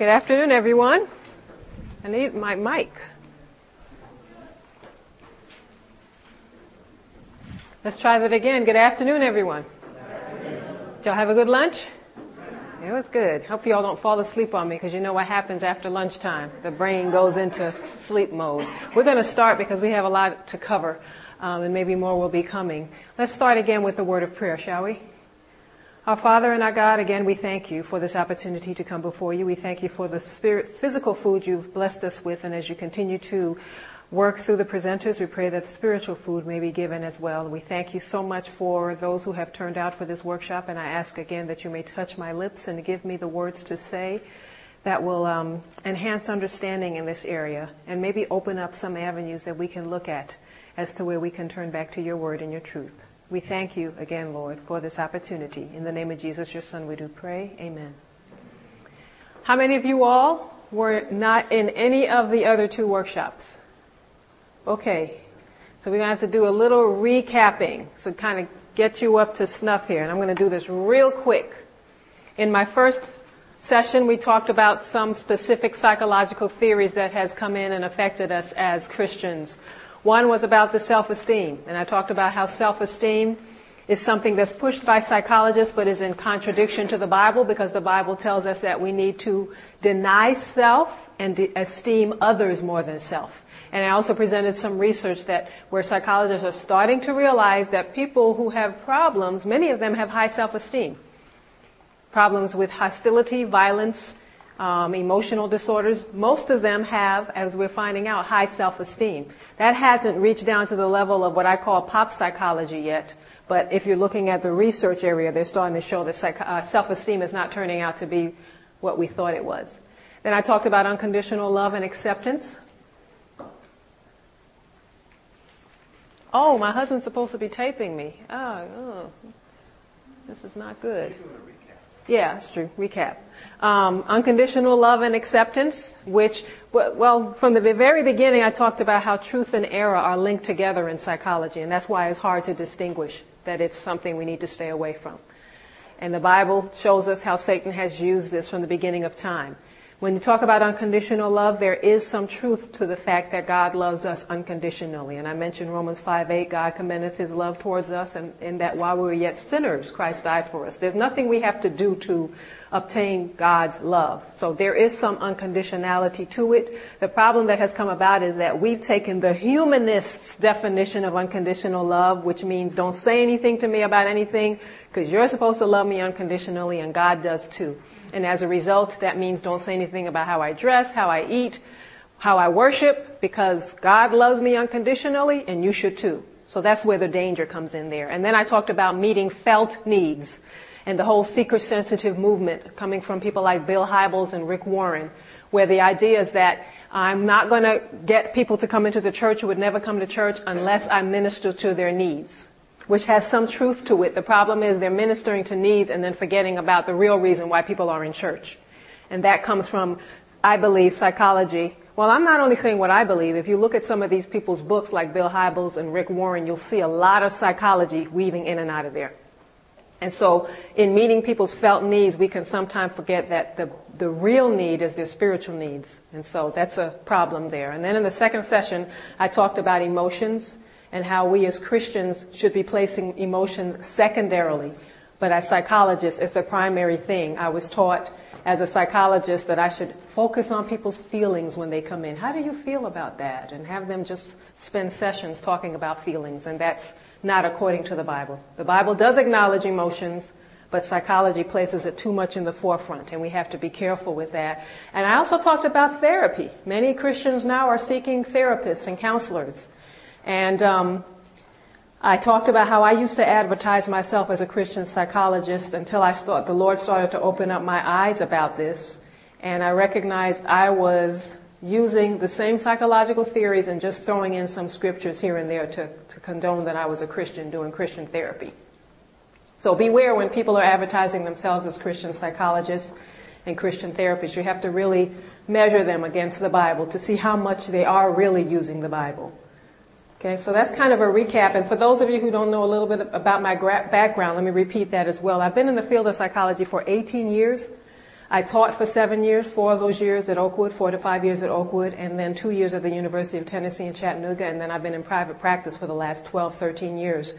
Good afternoon, everyone. I need my mic. Let's try that again. Good afternoon, everyone. Did y'all have a good lunch? It was good. Hope y'all don't fall asleep on me because you know what happens after lunchtime. The brain goes into sleep mode. We're going to start because we have a lot to cover um, and maybe more will be coming. Let's start again with the word of prayer, shall we? Our Father and our God, again, we thank you for this opportunity to come before you. We thank you for the spirit, physical food you've blessed us with, and as you continue to work through the presenters, we pray that the spiritual food may be given as well. We thank you so much for those who have turned out for this workshop, and I ask again that you may touch my lips and give me the words to say that will um, enhance understanding in this area and maybe open up some avenues that we can look at as to where we can turn back to your word and your truth. We thank you again, Lord, for this opportunity. In the name of Jesus, your Son, we do pray. Amen. How many of you all were not in any of the other two workshops? Okay. So we're going to have to do a little recapping. So kind of get you up to snuff here. And I'm going to do this real quick. In my first session, we talked about some specific psychological theories that has come in and affected us as Christians. One was about the self-esteem, and I talked about how self-esteem is something that's pushed by psychologists but is in contradiction to the Bible because the Bible tells us that we need to deny self and de- esteem others more than self. And I also presented some research that where psychologists are starting to realize that people who have problems, many of them have high self-esteem. Problems with hostility, violence, um, emotional disorders, most of them have, as we're finding out, high self-esteem. That hasn't reached down to the level of what I call pop psychology yet, but if you're looking at the research area, they're starting to show that psych- uh, self-esteem is not turning out to be what we thought it was. Then I talked about unconditional love and acceptance. Oh, my husband's supposed to be taping me. Oh, oh. this is not good. Yeah, that's true. Recap. Um, unconditional love and acceptance, which, well, from the very beginning, I talked about how truth and error are linked together in psychology, and that's why it's hard to distinguish that it's something we need to stay away from. And the Bible shows us how Satan has used this from the beginning of time. When you talk about unconditional love, there is some truth to the fact that God loves us unconditionally. And I mentioned Romans 5 8, God commendeth his love towards us, and in that while we were yet sinners, Christ died for us. There's nothing we have to do to obtain God's love. So there is some unconditionality to it. The problem that has come about is that we've taken the humanist's definition of unconditional love, which means don't say anything to me about anything, because you're supposed to love me unconditionally, and God does too. And as a result, that means don't say anything about how I dress, how I eat, how I worship, because God loves me unconditionally and you should too. So that's where the danger comes in there. And then I talked about meeting felt needs and the whole seeker sensitive movement coming from people like Bill Hybels and Rick Warren, where the idea is that I'm not going to get people to come into the church who would never come to church unless I minister to their needs which has some truth to it. The problem is they're ministering to needs and then forgetting about the real reason why people are in church. And that comes from, I believe, psychology. Well, I'm not only saying what I believe. If you look at some of these people's books like Bill Hybels and Rick Warren, you'll see a lot of psychology weaving in and out of there. And so in meeting people's felt needs, we can sometimes forget that the, the real need is their spiritual needs. And so that's a problem there. And then in the second session, I talked about emotions and how we as Christians should be placing emotions secondarily. But as psychologists, it's a primary thing. I was taught as a psychologist that I should focus on people's feelings when they come in. How do you feel about that? And have them just spend sessions talking about feelings. And that's not according to the Bible. The Bible does acknowledge emotions, but psychology places it too much in the forefront, and we have to be careful with that. And I also talked about therapy. Many Christians now are seeking therapists and counselors. And um, I talked about how I used to advertise myself as a Christian psychologist until I thought the Lord started to open up my eyes about this. And I recognized I was using the same psychological theories and just throwing in some scriptures here and there to, to condone that I was a Christian doing Christian therapy. So beware when people are advertising themselves as Christian psychologists and Christian therapists. You have to really measure them against the Bible to see how much they are really using the Bible. Okay, so that's kind of a recap. And for those of you who don't know a little bit about my gra- background, let me repeat that as well. I've been in the field of psychology for 18 years. I taught for seven years, four of those years at Oakwood, four to five years at Oakwood, and then two years at the University of Tennessee in Chattanooga, and then I've been in private practice for the last 12, 13 years.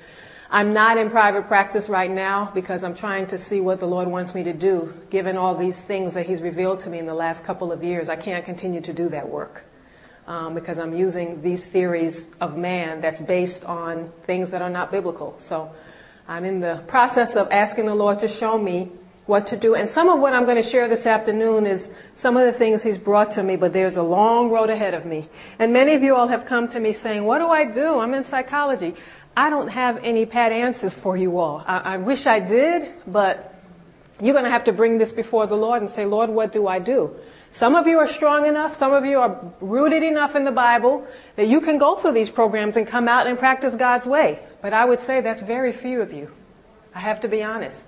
I'm not in private practice right now because I'm trying to see what the Lord wants me to do, given all these things that He's revealed to me in the last couple of years. I can't continue to do that work. Um, because I'm using these theories of man that's based on things that are not biblical. So I'm in the process of asking the Lord to show me what to do. And some of what I'm going to share this afternoon is some of the things He's brought to me, but there's a long road ahead of me. And many of you all have come to me saying, what do I do? I'm in psychology. I don't have any pat answers for you all. I, I wish I did, but you're going to have to bring this before the Lord and say, Lord, what do I do? Some of you are strong enough, some of you are rooted enough in the Bible that you can go through these programs and come out and practice God's way. But I would say that's very few of you. I have to be honest.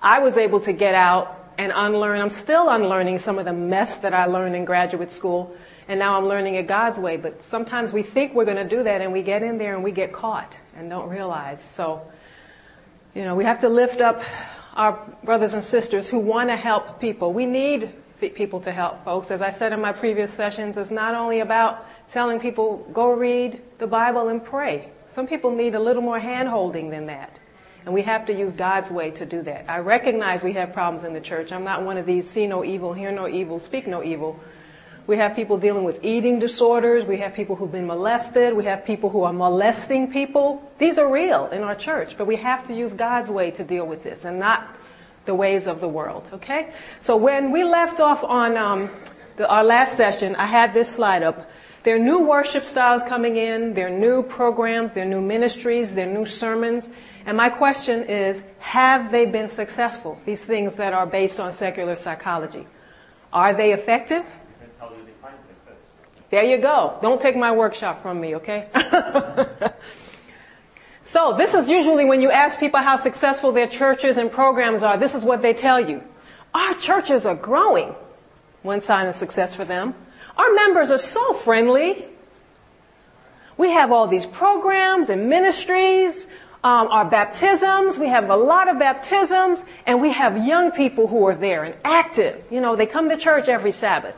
I was able to get out and unlearn. I'm still unlearning some of the mess that I learned in graduate school, and now I'm learning it God's way. But sometimes we think we're going to do that, and we get in there and we get caught and don't realize. So, you know, we have to lift up our brothers and sisters who want to help people. We need people to help folks. As I said in my previous sessions, it's not only about telling people, go read the Bible and pray. Some people need a little more hand holding than that. And we have to use God's way to do that. I recognize we have problems in the church. I'm not one of these see no evil, hear no evil, speak no evil. We have people dealing with eating disorders. We have people who've been molested. We have people who are molesting people. These are real in our church, but we have to use God's way to deal with this and not the ways of the world. Okay? So when we left off on um, the, our last session, I had this slide up. There are new worship styles coming in. There are new programs. There are new ministries. There are new sermons. And my question is, have they been successful? These things that are based on secular psychology. Are they effective? There you go. Don't take my workshop from me, okay? so this is usually when you ask people how successful their churches and programs are, this is what they tell you. Our churches are growing. One sign of success for them. Our members are so friendly. We have all these programs and ministries, um, our baptisms. We have a lot of baptisms, and we have young people who are there and active. You know, they come to church every Sabbath.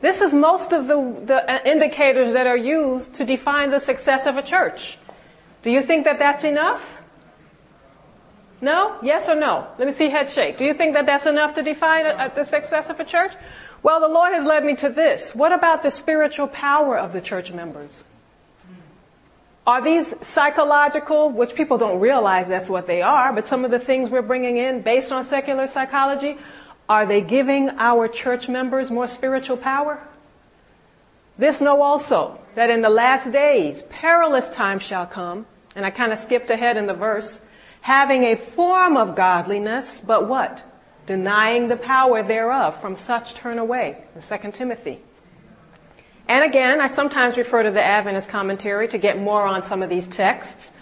This is most of the, the uh, indicators that are used to define the success of a church. Do you think that that's enough? No? Yes or no? Let me see head shake. Do you think that that's enough to define a, a, the success of a church? Well, the Lord has led me to this. What about the spiritual power of the church members? Are these psychological, which people don't realize that's what they are, but some of the things we're bringing in based on secular psychology, are they giving our church members more spiritual power? This know also that in the last days, perilous times shall come, and I kind of skipped ahead in the verse, having a form of godliness, but what? Denying the power thereof. From such turn away. In 2 Timothy. And again, I sometimes refer to the Adventist commentary to get more on some of these texts.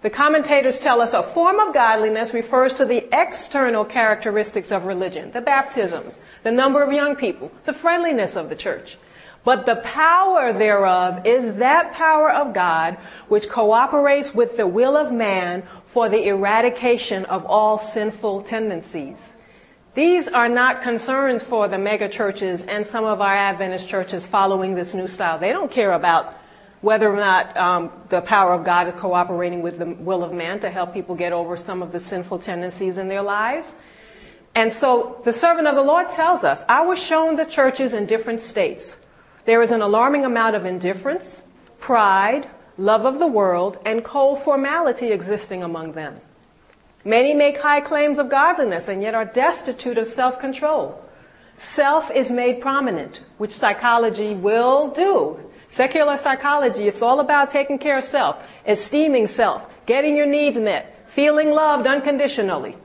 The commentators tell us a form of godliness refers to the external characteristics of religion, the baptisms, the number of young people, the friendliness of the church. But the power thereof is that power of God which cooperates with the will of man for the eradication of all sinful tendencies. These are not concerns for the mega churches and some of our Adventist churches following this new style. They don't care about whether or not um, the power of God is cooperating with the will of man to help people get over some of the sinful tendencies in their lives. And so the servant of the Lord tells us, I was shown the churches in different states. There is an alarming amount of indifference, pride, love of the world, and cold formality existing among them. Many make high claims of godliness and yet are destitute of self-control. Self is made prominent, which psychology will do Secular psychology, it's all about taking care of self, esteeming self, getting your needs met, feeling loved unconditionally.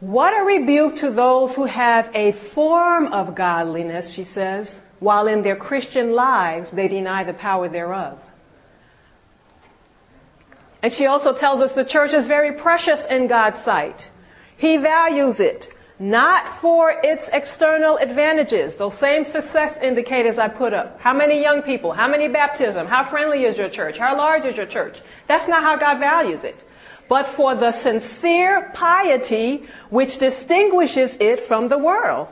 What a rebuke to those who have a form of godliness, she says, while in their Christian lives they deny the power thereof. And she also tells us the church is very precious in God's sight. He values it not for its external advantages. Those same success indicators I put up. How many young people? How many baptism? How friendly is your church? How large is your church? That's not how God values it. But for the sincere piety which distinguishes it from the world.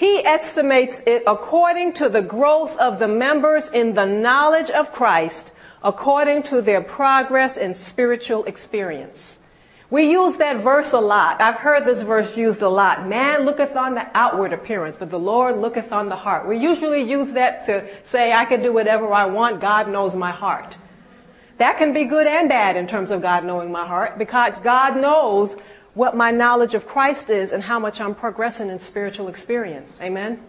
He estimates it according to the growth of the members in the knowledge of Christ, according to their progress in spiritual experience. We use that verse a lot. I've heard this verse used a lot. Man looketh on the outward appearance, but the Lord looketh on the heart. We usually use that to say, I can do whatever I want. God knows my heart. That can be good and bad in terms of God knowing my heart because God knows what my knowledge of Christ is and how much I'm progressing in spiritual experience. Amen?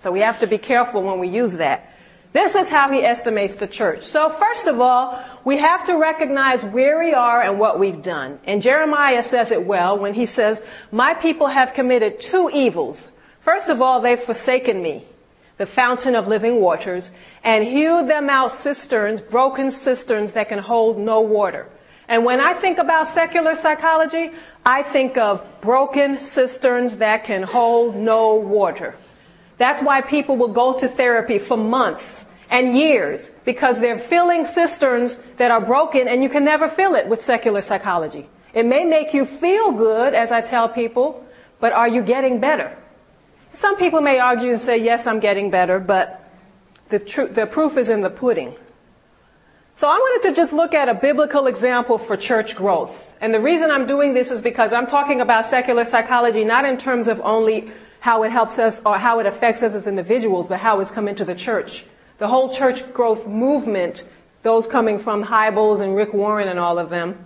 So we have to be careful when we use that. This is how he estimates the church. So first of all, we have to recognize where we are and what we've done. And Jeremiah says it well when he says, my people have committed two evils. First of all, they've forsaken me, the fountain of living waters, and hewed them out cisterns, broken cisterns that can hold no water. And when I think about secular psychology, I think of broken cisterns that can hold no water. That's why people will go to therapy for months and years because they're filling cisterns that are broken and you can never fill it with secular psychology. It may make you feel good, as I tell people, but are you getting better? Some people may argue and say, yes, I'm getting better, but the, tr- the proof is in the pudding. So I wanted to just look at a biblical example for church growth. And the reason I'm doing this is because I'm talking about secular psychology not in terms of only how it helps us or how it affects us as individuals, but how it's come into the church. The whole church growth movement, those coming from Hybels and Rick Warren and all of them,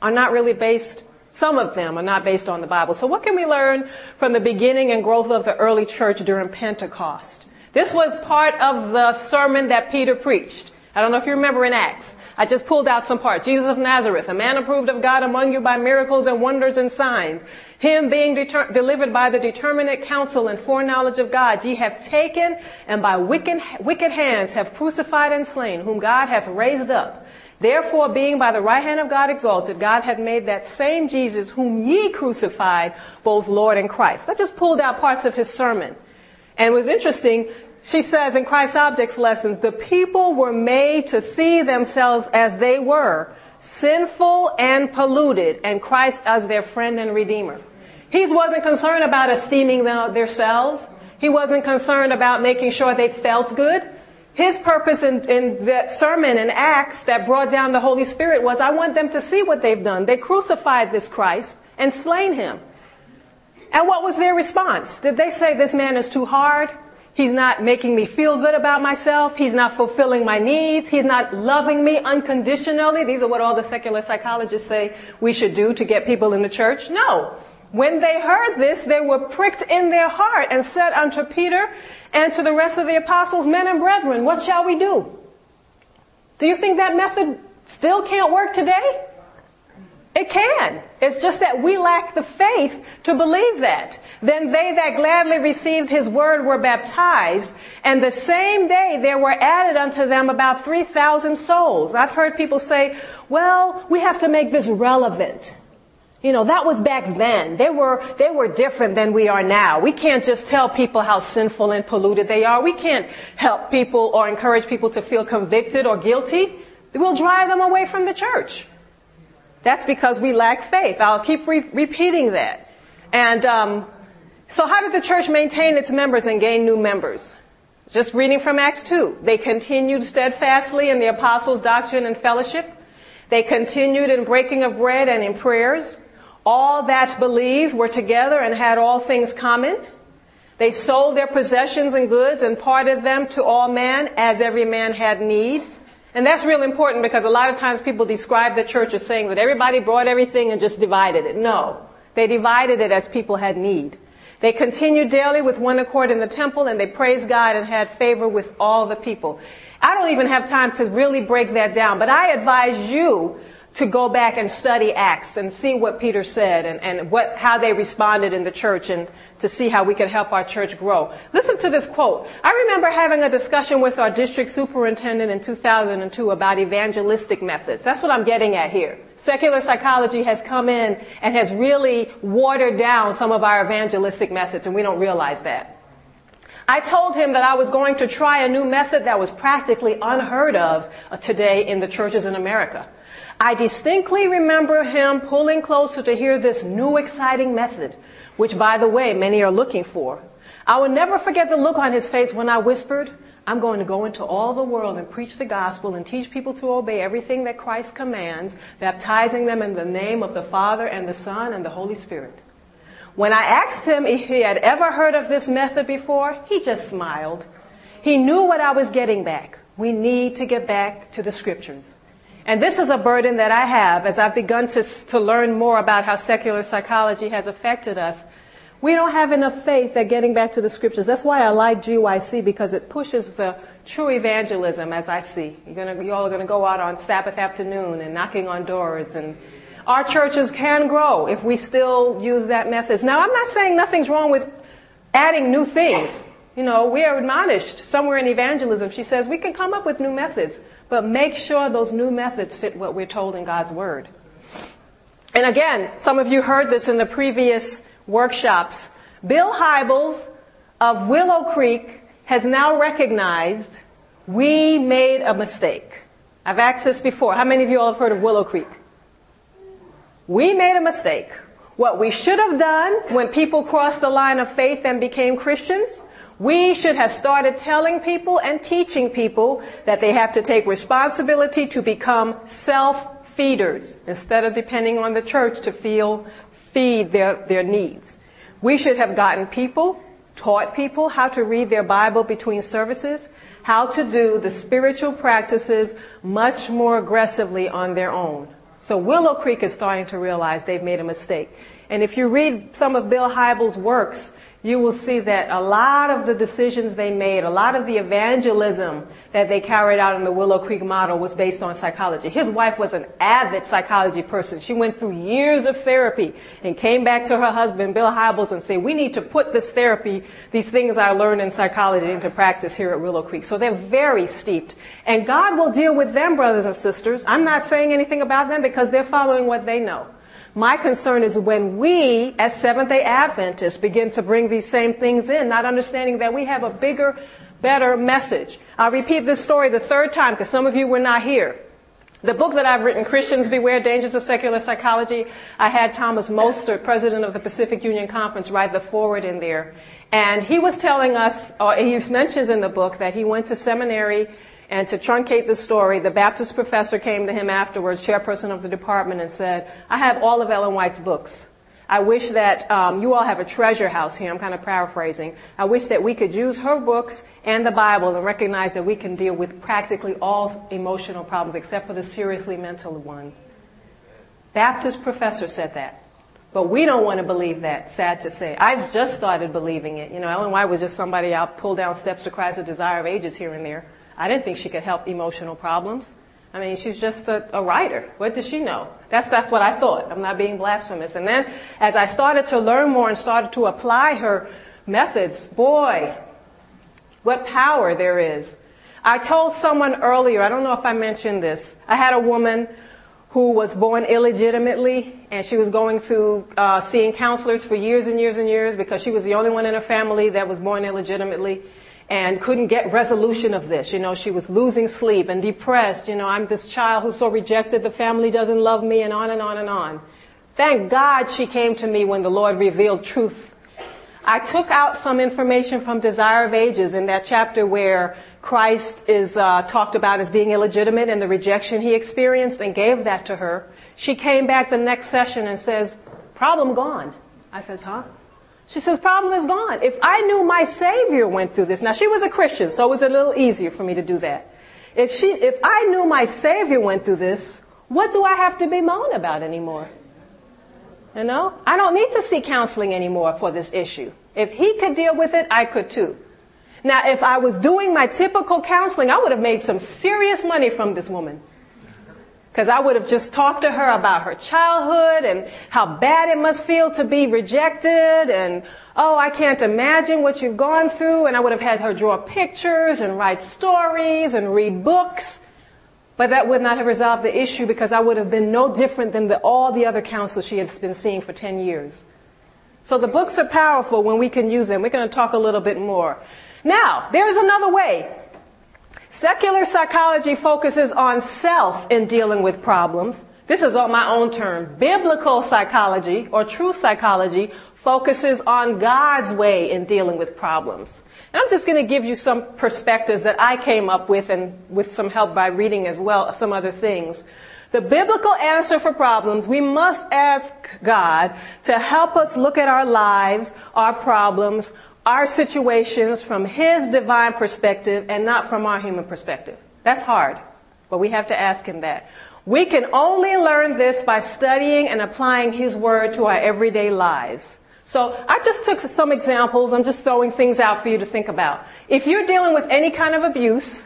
are not really based, some of them are not based on the Bible. So what can we learn from the beginning and growth of the early church during Pentecost? This was part of the sermon that Peter preached. I don't know if you remember in Acts. I just pulled out some parts. Jesus of Nazareth, a man approved of God among you by miracles and wonders and signs. Him being deter- delivered by the determinate counsel and foreknowledge of God, ye have taken and by wicked, wicked hands have crucified and slain, whom God hath raised up. Therefore, being by the right hand of God exalted, God hath made that same Jesus whom ye crucified both Lord and Christ. I just pulled out parts of his sermon. And it was interesting, she says in Christ's Object Lessons, the people were made to see themselves as they were, sinful and polluted, and Christ as their friend and redeemer. He wasn't concerned about esteeming themselves. He wasn't concerned about making sure they felt good. His purpose in, in that sermon in Acts that brought down the Holy Spirit was, I want them to see what they've done. They crucified this Christ and slain him. And what was their response? Did they say this man is too hard? He's not making me feel good about myself. He's not fulfilling my needs. He's not loving me unconditionally. These are what all the secular psychologists say we should do to get people in the church. No. When they heard this, they were pricked in their heart and said unto Peter and to the rest of the apostles, men and brethren, what shall we do? Do you think that method still can't work today? It can. It's just that we lack the faith to believe that. Then they that gladly received his word were baptized, and the same day there were added unto them about 3,000 souls. I've heard people say, well, we have to make this relevant. You know, that was back then. They were, they were different than we are now. We can't just tell people how sinful and polluted they are. We can't help people or encourage people to feel convicted or guilty. We'll drive them away from the church. That's because we lack faith. I'll keep re- repeating that. And um, so, how did the church maintain its members and gain new members? Just reading from Acts 2. They continued steadfastly in the apostles' doctrine and fellowship. They continued in breaking of bread and in prayers. All that believed were together and had all things common. They sold their possessions and goods and parted them to all men as every man had need. And that's real important because a lot of times people describe the church as saying that everybody brought everything and just divided it. No. They divided it as people had need. They continued daily with one accord in the temple and they praised God and had favor with all the people. I don't even have time to really break that down, but I advise you to go back and study Acts and see what Peter said and, and what, how they responded in the church and to see how we could help our church grow. Listen to this quote. I remember having a discussion with our district superintendent in 2002 about evangelistic methods. That's what I'm getting at here. Secular psychology has come in and has really watered down some of our evangelistic methods and we don't realize that. I told him that I was going to try a new method that was practically unheard of today in the churches in America. I distinctly remember him pulling closer to hear this new exciting method, which by the way, many are looking for. I will never forget the look on his face when I whispered, I'm going to go into all the world and preach the gospel and teach people to obey everything that Christ commands, baptizing them in the name of the Father and the Son and the Holy Spirit. When I asked him if he had ever heard of this method before, he just smiled. He knew what I was getting back. We need to get back to the scriptures. And this is a burden that I have as I've begun to, to learn more about how secular psychology has affected us. We don't have enough faith at getting back to the scriptures. That's why I like GYC because it pushes the true evangelism as I see. You're gonna, you all are going to go out on Sabbath afternoon and knocking on doors and our churches can grow if we still use that message. Now I'm not saying nothing's wrong with adding new things. You know, we are admonished somewhere in evangelism. She says we can come up with new methods, but make sure those new methods fit what we're told in God's Word. And again, some of you heard this in the previous workshops. Bill Hybels of Willow Creek has now recognized we made a mistake. I've asked this before. How many of you all have heard of Willow Creek? We made a mistake. What we should have done when people crossed the line of faith and became Christians, we should have started telling people and teaching people that they have to take responsibility to become self-feeders instead of depending on the church to feel, feed their, their needs. We should have gotten people, taught people how to read their Bible between services, how to do the spiritual practices much more aggressively on their own. So Willow Creek is starting to realize they've made a mistake. And if you read some of Bill Hybels' works, you will see that a lot of the decisions they made, a lot of the evangelism that they carried out in the Willow Creek model was based on psychology. His wife was an avid psychology person. She went through years of therapy and came back to her husband, Bill Hybels, and said, we need to put this therapy, these things I learned in psychology into practice here at Willow Creek. So they're very steeped. And God will deal with them, brothers and sisters. I'm not saying anything about them because they're following what they know. My concern is when we, as Seventh day Adventists, begin to bring these same things in, not understanding that we have a bigger, better message. I'll repeat this story the third time because some of you were not here. The book that I've written, Christians Beware Dangers of Secular Psychology, I had Thomas Mostert, president of the Pacific Union Conference, write the foreword in there. And he was telling us, or he mentions in the book that he went to seminary and to truncate the story, the Baptist professor came to him afterwards, chairperson of the department, and said, I have all of Ellen White's books. I wish that um, you all have a treasure house here. I'm kind of paraphrasing. I wish that we could use her books and the Bible and recognize that we can deal with practically all emotional problems except for the seriously mental one. Baptist professor said that. But we don't want to believe that, sad to say. I've just started believing it. You know, Ellen White was just somebody out pull down steps to Christ, a desire of ages here and there. I didn't think she could help emotional problems. I mean, she's just a, a, writer. What does she know? That's, that's what I thought. I'm not being blasphemous. And then as I started to learn more and started to apply her methods, boy, what power there is. I told someone earlier, I don't know if I mentioned this, I had a woman who was born illegitimately and she was going through uh, seeing counselors for years and years and years because she was the only one in her family that was born illegitimately and couldn't get resolution of this. You know, she was losing sleep and depressed. You know, I'm this child who's so rejected, the family doesn't love me, and on and on and on. Thank God she came to me when the Lord revealed truth. I took out some information from Desire of Ages in that chapter where Christ is uh, talked about as being illegitimate and the rejection he experienced and gave that to her. She came back the next session and says, problem gone. I says, huh? She says, problem is gone. If I knew my Savior went through this, now she was a Christian, so it was a little easier for me to do that. If she, if I knew my Savior went through this, what do I have to bemoan about anymore? You know? I don't need to see counseling anymore for this issue. If he could deal with it, I could too. Now, if I was doing my typical counseling, I would have made some serious money from this woman. Because I would have just talked to her about her childhood and how bad it must feel to be rejected and, oh, I can't imagine what you've gone through. And I would have had her draw pictures and write stories and read books. But that would not have resolved the issue because I would have been no different than the, all the other counselors she has been seeing for 10 years. So the books are powerful when we can use them. We're going to talk a little bit more. Now, there's another way Secular psychology focuses on self in dealing with problems. This is on my own term. Biblical psychology or true psychology focuses on God's way in dealing with problems. And I'm just going to give you some perspectives that I came up with and with some help by reading as well some other things. The biblical answer for problems, we must ask God to help us look at our lives, our problems, our situations from His divine perspective and not from our human perspective. That's hard, but we have to ask Him that. We can only learn this by studying and applying His Word to our everyday lives. So I just took some examples. I'm just throwing things out for you to think about. If you're dealing with any kind of abuse,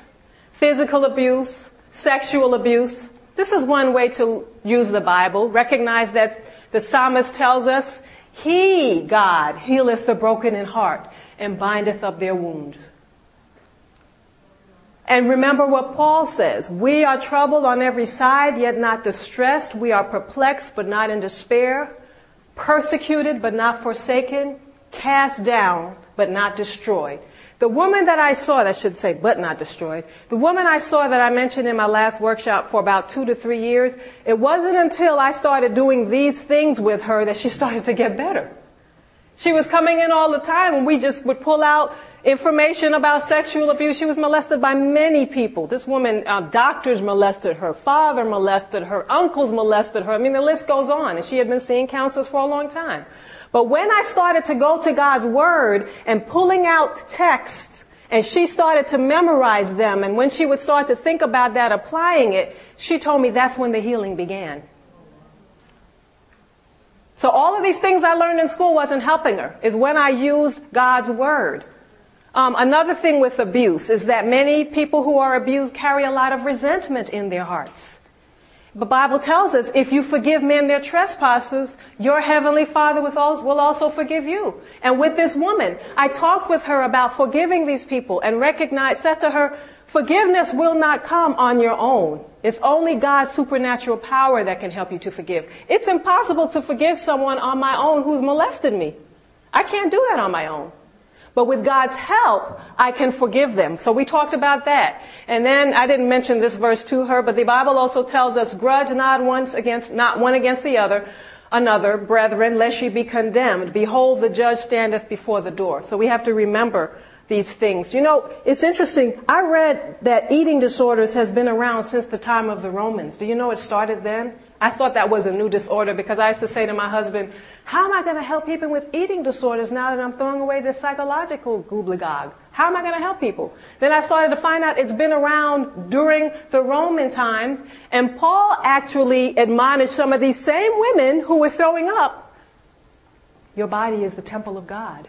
physical abuse, sexual abuse, this is one way to use the Bible. Recognize that the psalmist tells us, He, God, healeth the broken in heart and bindeth up their wounds. And remember what Paul says. We are troubled on every side, yet not distressed. We are perplexed, but not in despair. Persecuted, but not forsaken. Cast down, but not destroyed. The woman that I saw, that should say, but not destroyed. The woman I saw that I mentioned in my last workshop for about two to three years, it wasn't until I started doing these things with her that she started to get better. She was coming in all the time and we just would pull out information about sexual abuse. She was molested by many people. This woman, uh, doctors molested her, father molested her, uncles molested her. I mean, the list goes on. And she had been seeing counselors for a long time. But when I started to go to God's Word and pulling out texts, and she started to memorize them, and when she would start to think about that, applying it, she told me that's when the healing began. So all of these things I learned in school wasn't helping her. Is when I used God's word. Um, another thing with abuse is that many people who are abused carry a lot of resentment in their hearts. The Bible tells us if you forgive men their trespasses, your heavenly Father will also forgive you. And with this woman, I talked with her about forgiving these people and recognized, said to her, Forgiveness will not come on your own. It's only God's supernatural power that can help you to forgive. It's impossible to forgive someone on my own who's molested me. I can't do that on my own. But with God's help, I can forgive them. So we talked about that. And then I didn't mention this verse to her, but the Bible also tells us, grudge not once against, not one against the other, another, brethren, lest ye be condemned. Behold, the judge standeth before the door. So we have to remember these things. You know, it's interesting. I read that eating disorders has been around since the time of the Romans. Do you know it started then? I thought that was a new disorder because I used to say to my husband, how am I going to help people with eating disorders now that I'm throwing away this psychological goobligog? How am I going to help people? Then I started to find out it's been around during the Roman times and Paul actually admonished some of these same women who were throwing up, your body is the temple of God.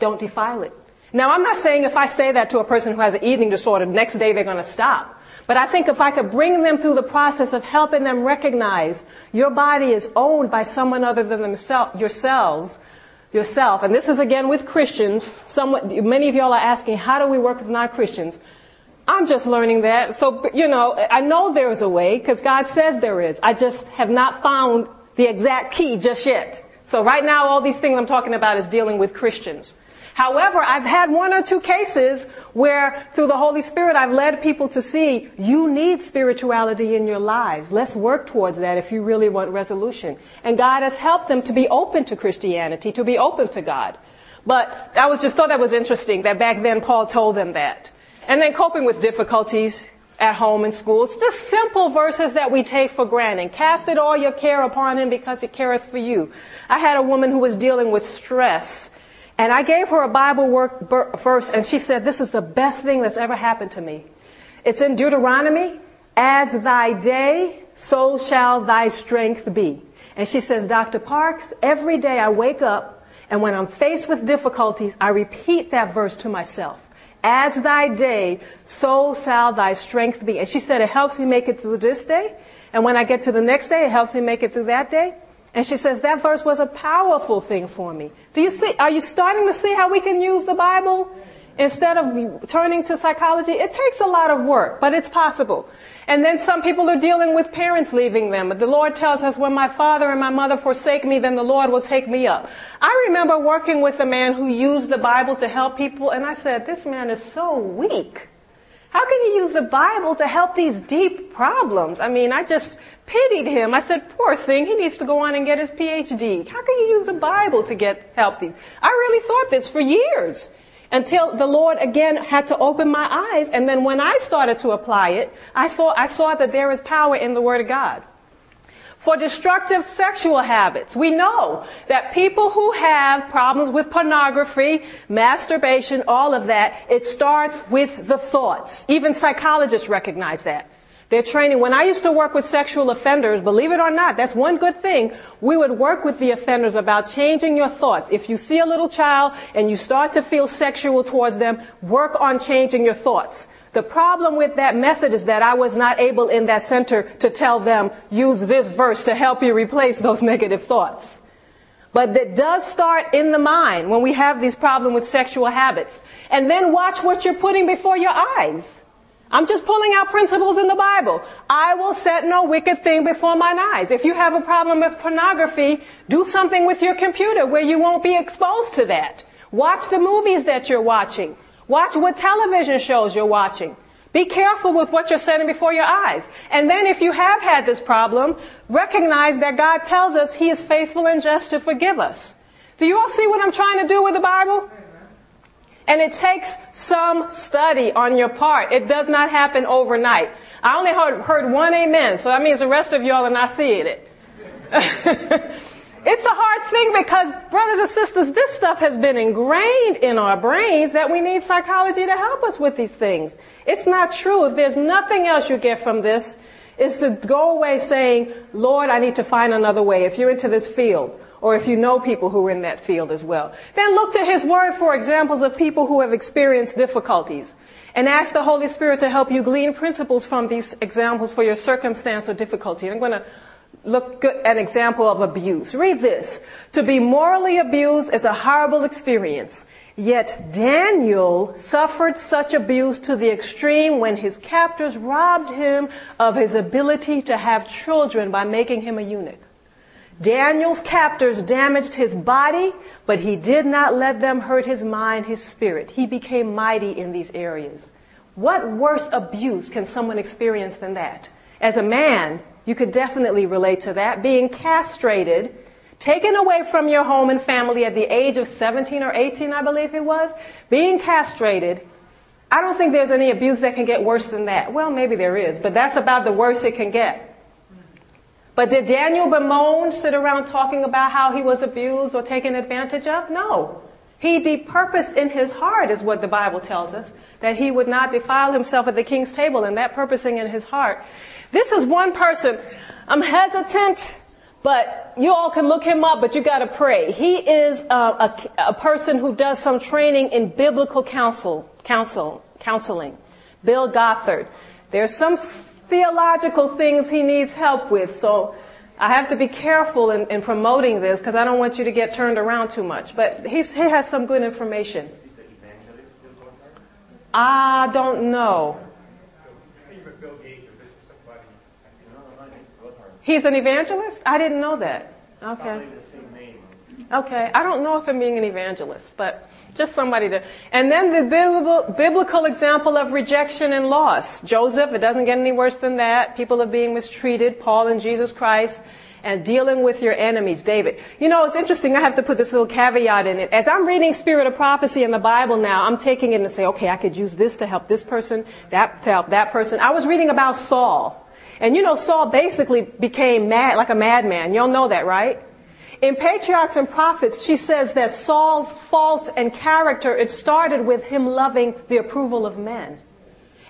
Don't defile it. Now, I'm not saying if I say that to a person who has an eating disorder, next day they're going to stop. But I think if I could bring them through the process of helping them recognize your body is owned by someone other than themselves, yourselves, yourself. And this is again with Christians. Somewhat, many of y'all are asking, how do we work with non-Christians? I'm just learning that. So, you know, I know there's a way because God says there is. I just have not found the exact key just yet. So right now, all these things I'm talking about is dealing with Christians. However, I've had one or two cases where through the Holy Spirit I've led people to see you need spirituality in your lives. Let's work towards that if you really want resolution. And God has helped them to be open to Christianity, to be open to God. But I was just thought that was interesting that back then Paul told them that. And then coping with difficulties at home and school. It's just simple verses that we take for granted. Cast it all your care upon him because he careth for you. I had a woman who was dealing with stress and I gave her a Bible work verse and she said, this is the best thing that's ever happened to me. It's in Deuteronomy. As thy day, so shall thy strength be. And she says, Dr. Parks, every day I wake up and when I'm faced with difficulties, I repeat that verse to myself. As thy day, so shall thy strength be. And she said, it helps me make it through this day. And when I get to the next day, it helps me make it through that day. And she says that verse was a powerful thing for me. Do you see, are you starting to see how we can use the Bible? Instead of turning to psychology, it takes a lot of work, but it's possible. And then some people are dealing with parents leaving them. The Lord tells us, when my father and my mother forsake me, then the Lord will take me up. I remember working with a man who used the Bible to help people, and I said, this man is so weak. How can you use the Bible to help these deep problems? I mean, I just pitied him. I said, poor thing, he needs to go on and get his PhD. How can you use the Bible to get help these? I really thought this for years until the Lord again had to open my eyes. And then when I started to apply it, I thought, I saw that there is power in the Word of God. For destructive sexual habits, we know that people who have problems with pornography, masturbation, all of that, it starts with the thoughts. Even psychologists recognize that. They're training. When I used to work with sexual offenders, believe it or not, that's one good thing. We would work with the offenders about changing your thoughts. If you see a little child and you start to feel sexual towards them, work on changing your thoughts. The problem with that method is that I was not able in that center to tell them, use this verse to help you replace those negative thoughts. But that does start in the mind when we have these problems with sexual habits. And then watch what you're putting before your eyes. I'm just pulling out principles in the Bible. I will set no wicked thing before mine eyes. If you have a problem with pornography, do something with your computer where you won't be exposed to that. Watch the movies that you're watching. Watch what television shows you're watching. Be careful with what you're setting before your eyes. And then if you have had this problem, recognize that God tells us He is faithful and just to forgive us. Do you all see what I'm trying to do with the Bible? And it takes some study on your part. It does not happen overnight. I only heard, heard one amen, so that means the rest of y'all are not seeing it. it's a hard thing because, brothers and sisters, this stuff has been ingrained in our brains that we need psychology to help us with these things. It's not true. If there's nothing else you get from this, is to go away saying, Lord, I need to find another way. If you're into this field, or if you know people who are in that field as well. Then look to His Word for examples of people who have experienced difficulties. And ask the Holy Spirit to help you glean principles from these examples for your circumstance or difficulty. I'm going to look at an example of abuse. Read this. To be morally abused is a horrible experience. Yet Daniel suffered such abuse to the extreme when his captors robbed him of his ability to have children by making him a eunuch. Daniel's captors damaged his body, but he did not let them hurt his mind, his spirit. He became mighty in these areas. What worse abuse can someone experience than that? As a man, you could definitely relate to that. Being castrated, taken away from your home and family at the age of 17 or 18, I believe it was. Being castrated, I don't think there's any abuse that can get worse than that. Well, maybe there is, but that's about the worst it can get. But did Daniel bemoan, sit around talking about how he was abused or taken advantage of? No. He depurposed in his heart, is what the Bible tells us, that he would not defile himself at the king's table, and that purposing in his heart. This is one person. I'm hesitant, but you all can look him up, but you gotta pray. He is uh, a, a person who does some training in biblical counsel, counsel, counseling. Bill Gothard. There's some theological things he needs help with. So I have to be careful in, in promoting this because I don't want you to get turned around too much. But he has some good information. I don't know. He's an evangelist? I didn't know that. Okay. Okay. I don't know if I'm being an evangelist, but just somebody to, and then the biblical, example of rejection and loss. Joseph, it doesn't get any worse than that. People are being mistreated. Paul and Jesus Christ and dealing with your enemies, David. You know, it's interesting. I have to put this little caveat in it. As I'm reading Spirit of Prophecy in the Bible now, I'm taking it and say, okay, I could use this to help this person, that to help that person. I was reading about Saul. And you know, Saul basically became mad, like a madman. Y'all know that, right? In Patriarchs and Prophets, she says that Saul's fault and character, it started with him loving the approval of men.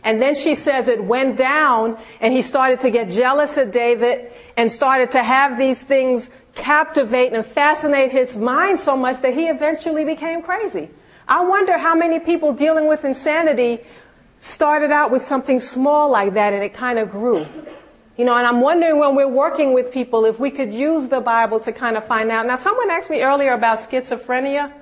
And then she says it went down and he started to get jealous of David and started to have these things captivate and fascinate his mind so much that he eventually became crazy. I wonder how many people dealing with insanity started out with something small like that and it kind of grew. You know, and I'm wondering when we're working with people if we could use the Bible to kind of find out. Now, someone asked me earlier about schizophrenia.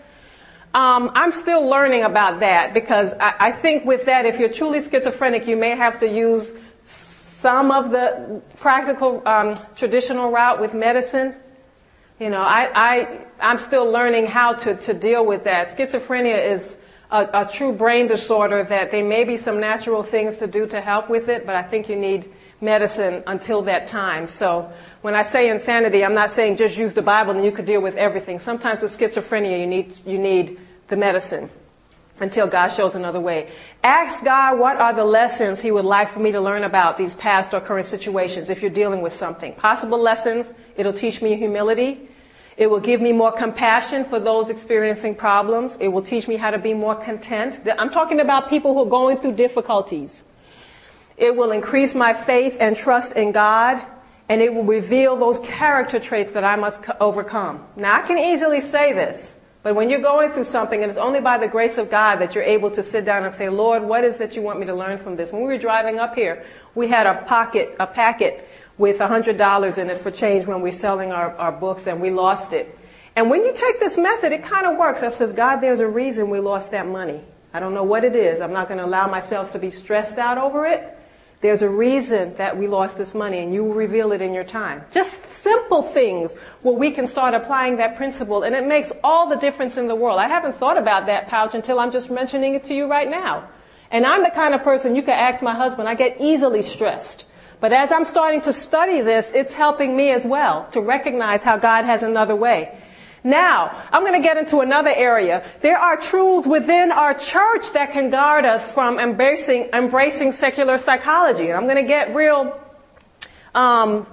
Um, I'm still learning about that because I, I think with that, if you're truly schizophrenic, you may have to use some of the practical um, traditional route with medicine. You know, I, I, I'm still learning how to, to deal with that. Schizophrenia is a, a true brain disorder that there may be some natural things to do to help with it, but I think you need medicine until that time. So when I say insanity, I'm not saying just use the Bible and you could deal with everything. Sometimes with schizophrenia, you need, you need the medicine until God shows another way. Ask God what are the lessons He would like for me to learn about these past or current situations if you're dealing with something. Possible lessons, it'll teach me humility. It will give me more compassion for those experiencing problems. It will teach me how to be more content. I'm talking about people who are going through difficulties. It will increase my faith and trust in God, and it will reveal those character traits that I must overcome. Now, I can easily say this, but when you're going through something, and it's only by the grace of God that you're able to sit down and say, Lord, what is that you want me to learn from this? When we were driving up here, we had a pocket, a packet with $100 in it for change when we're selling our, our books, and we lost it. And when you take this method, it kind of works. I says, God, there's a reason we lost that money. I don't know what it is. I'm not going to allow myself to be stressed out over it. There's a reason that we lost this money and you will reveal it in your time. Just simple things where we can start applying that principle and it makes all the difference in the world. I haven't thought about that pouch until I'm just mentioning it to you right now. And I'm the kind of person you can ask my husband, I get easily stressed. But as I'm starting to study this, it's helping me as well to recognize how God has another way. Now, I'm going to get into another area. There are truths within our church that can guard us from embracing, embracing secular psychology. And I'm going to get real um,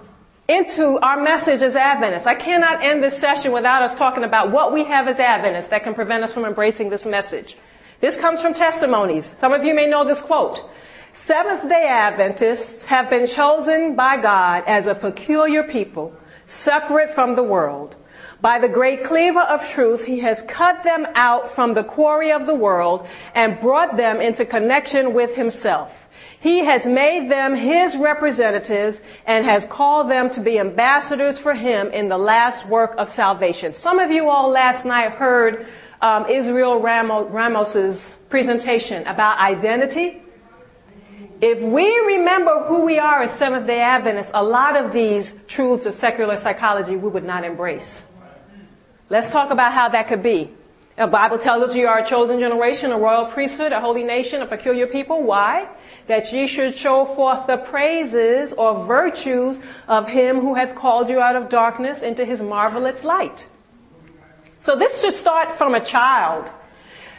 into our message as Adventists. I cannot end this session without us talking about what we have as Adventists that can prevent us from embracing this message. This comes from testimonies. Some of you may know this quote. Seventh day Adventists have been chosen by God as a peculiar people, separate from the world. By the great cleaver of truth, he has cut them out from the quarry of the world and brought them into connection with himself. He has made them his representatives and has called them to be ambassadors for him in the last work of salvation. Some of you all last night heard um, Israel Ramos's presentation about identity. If we remember who we are as Seventh day Adventists, a lot of these truths of secular psychology we would not embrace. Let's talk about how that could be. The Bible tells us you are a chosen generation, a royal priesthood, a holy nation, a peculiar people. Why? That ye should show forth the praises or virtues of him who hath called you out of darkness into his marvelous light. So this should start from a child.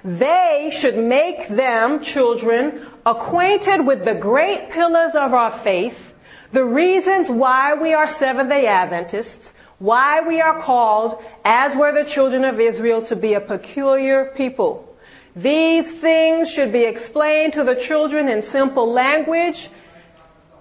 They should make them, children, acquainted with the great pillars of our faith, the reasons why we are Seventh day Adventists, why we are called, as were the children of Israel, to be a peculiar people. These things should be explained to the children in simple language,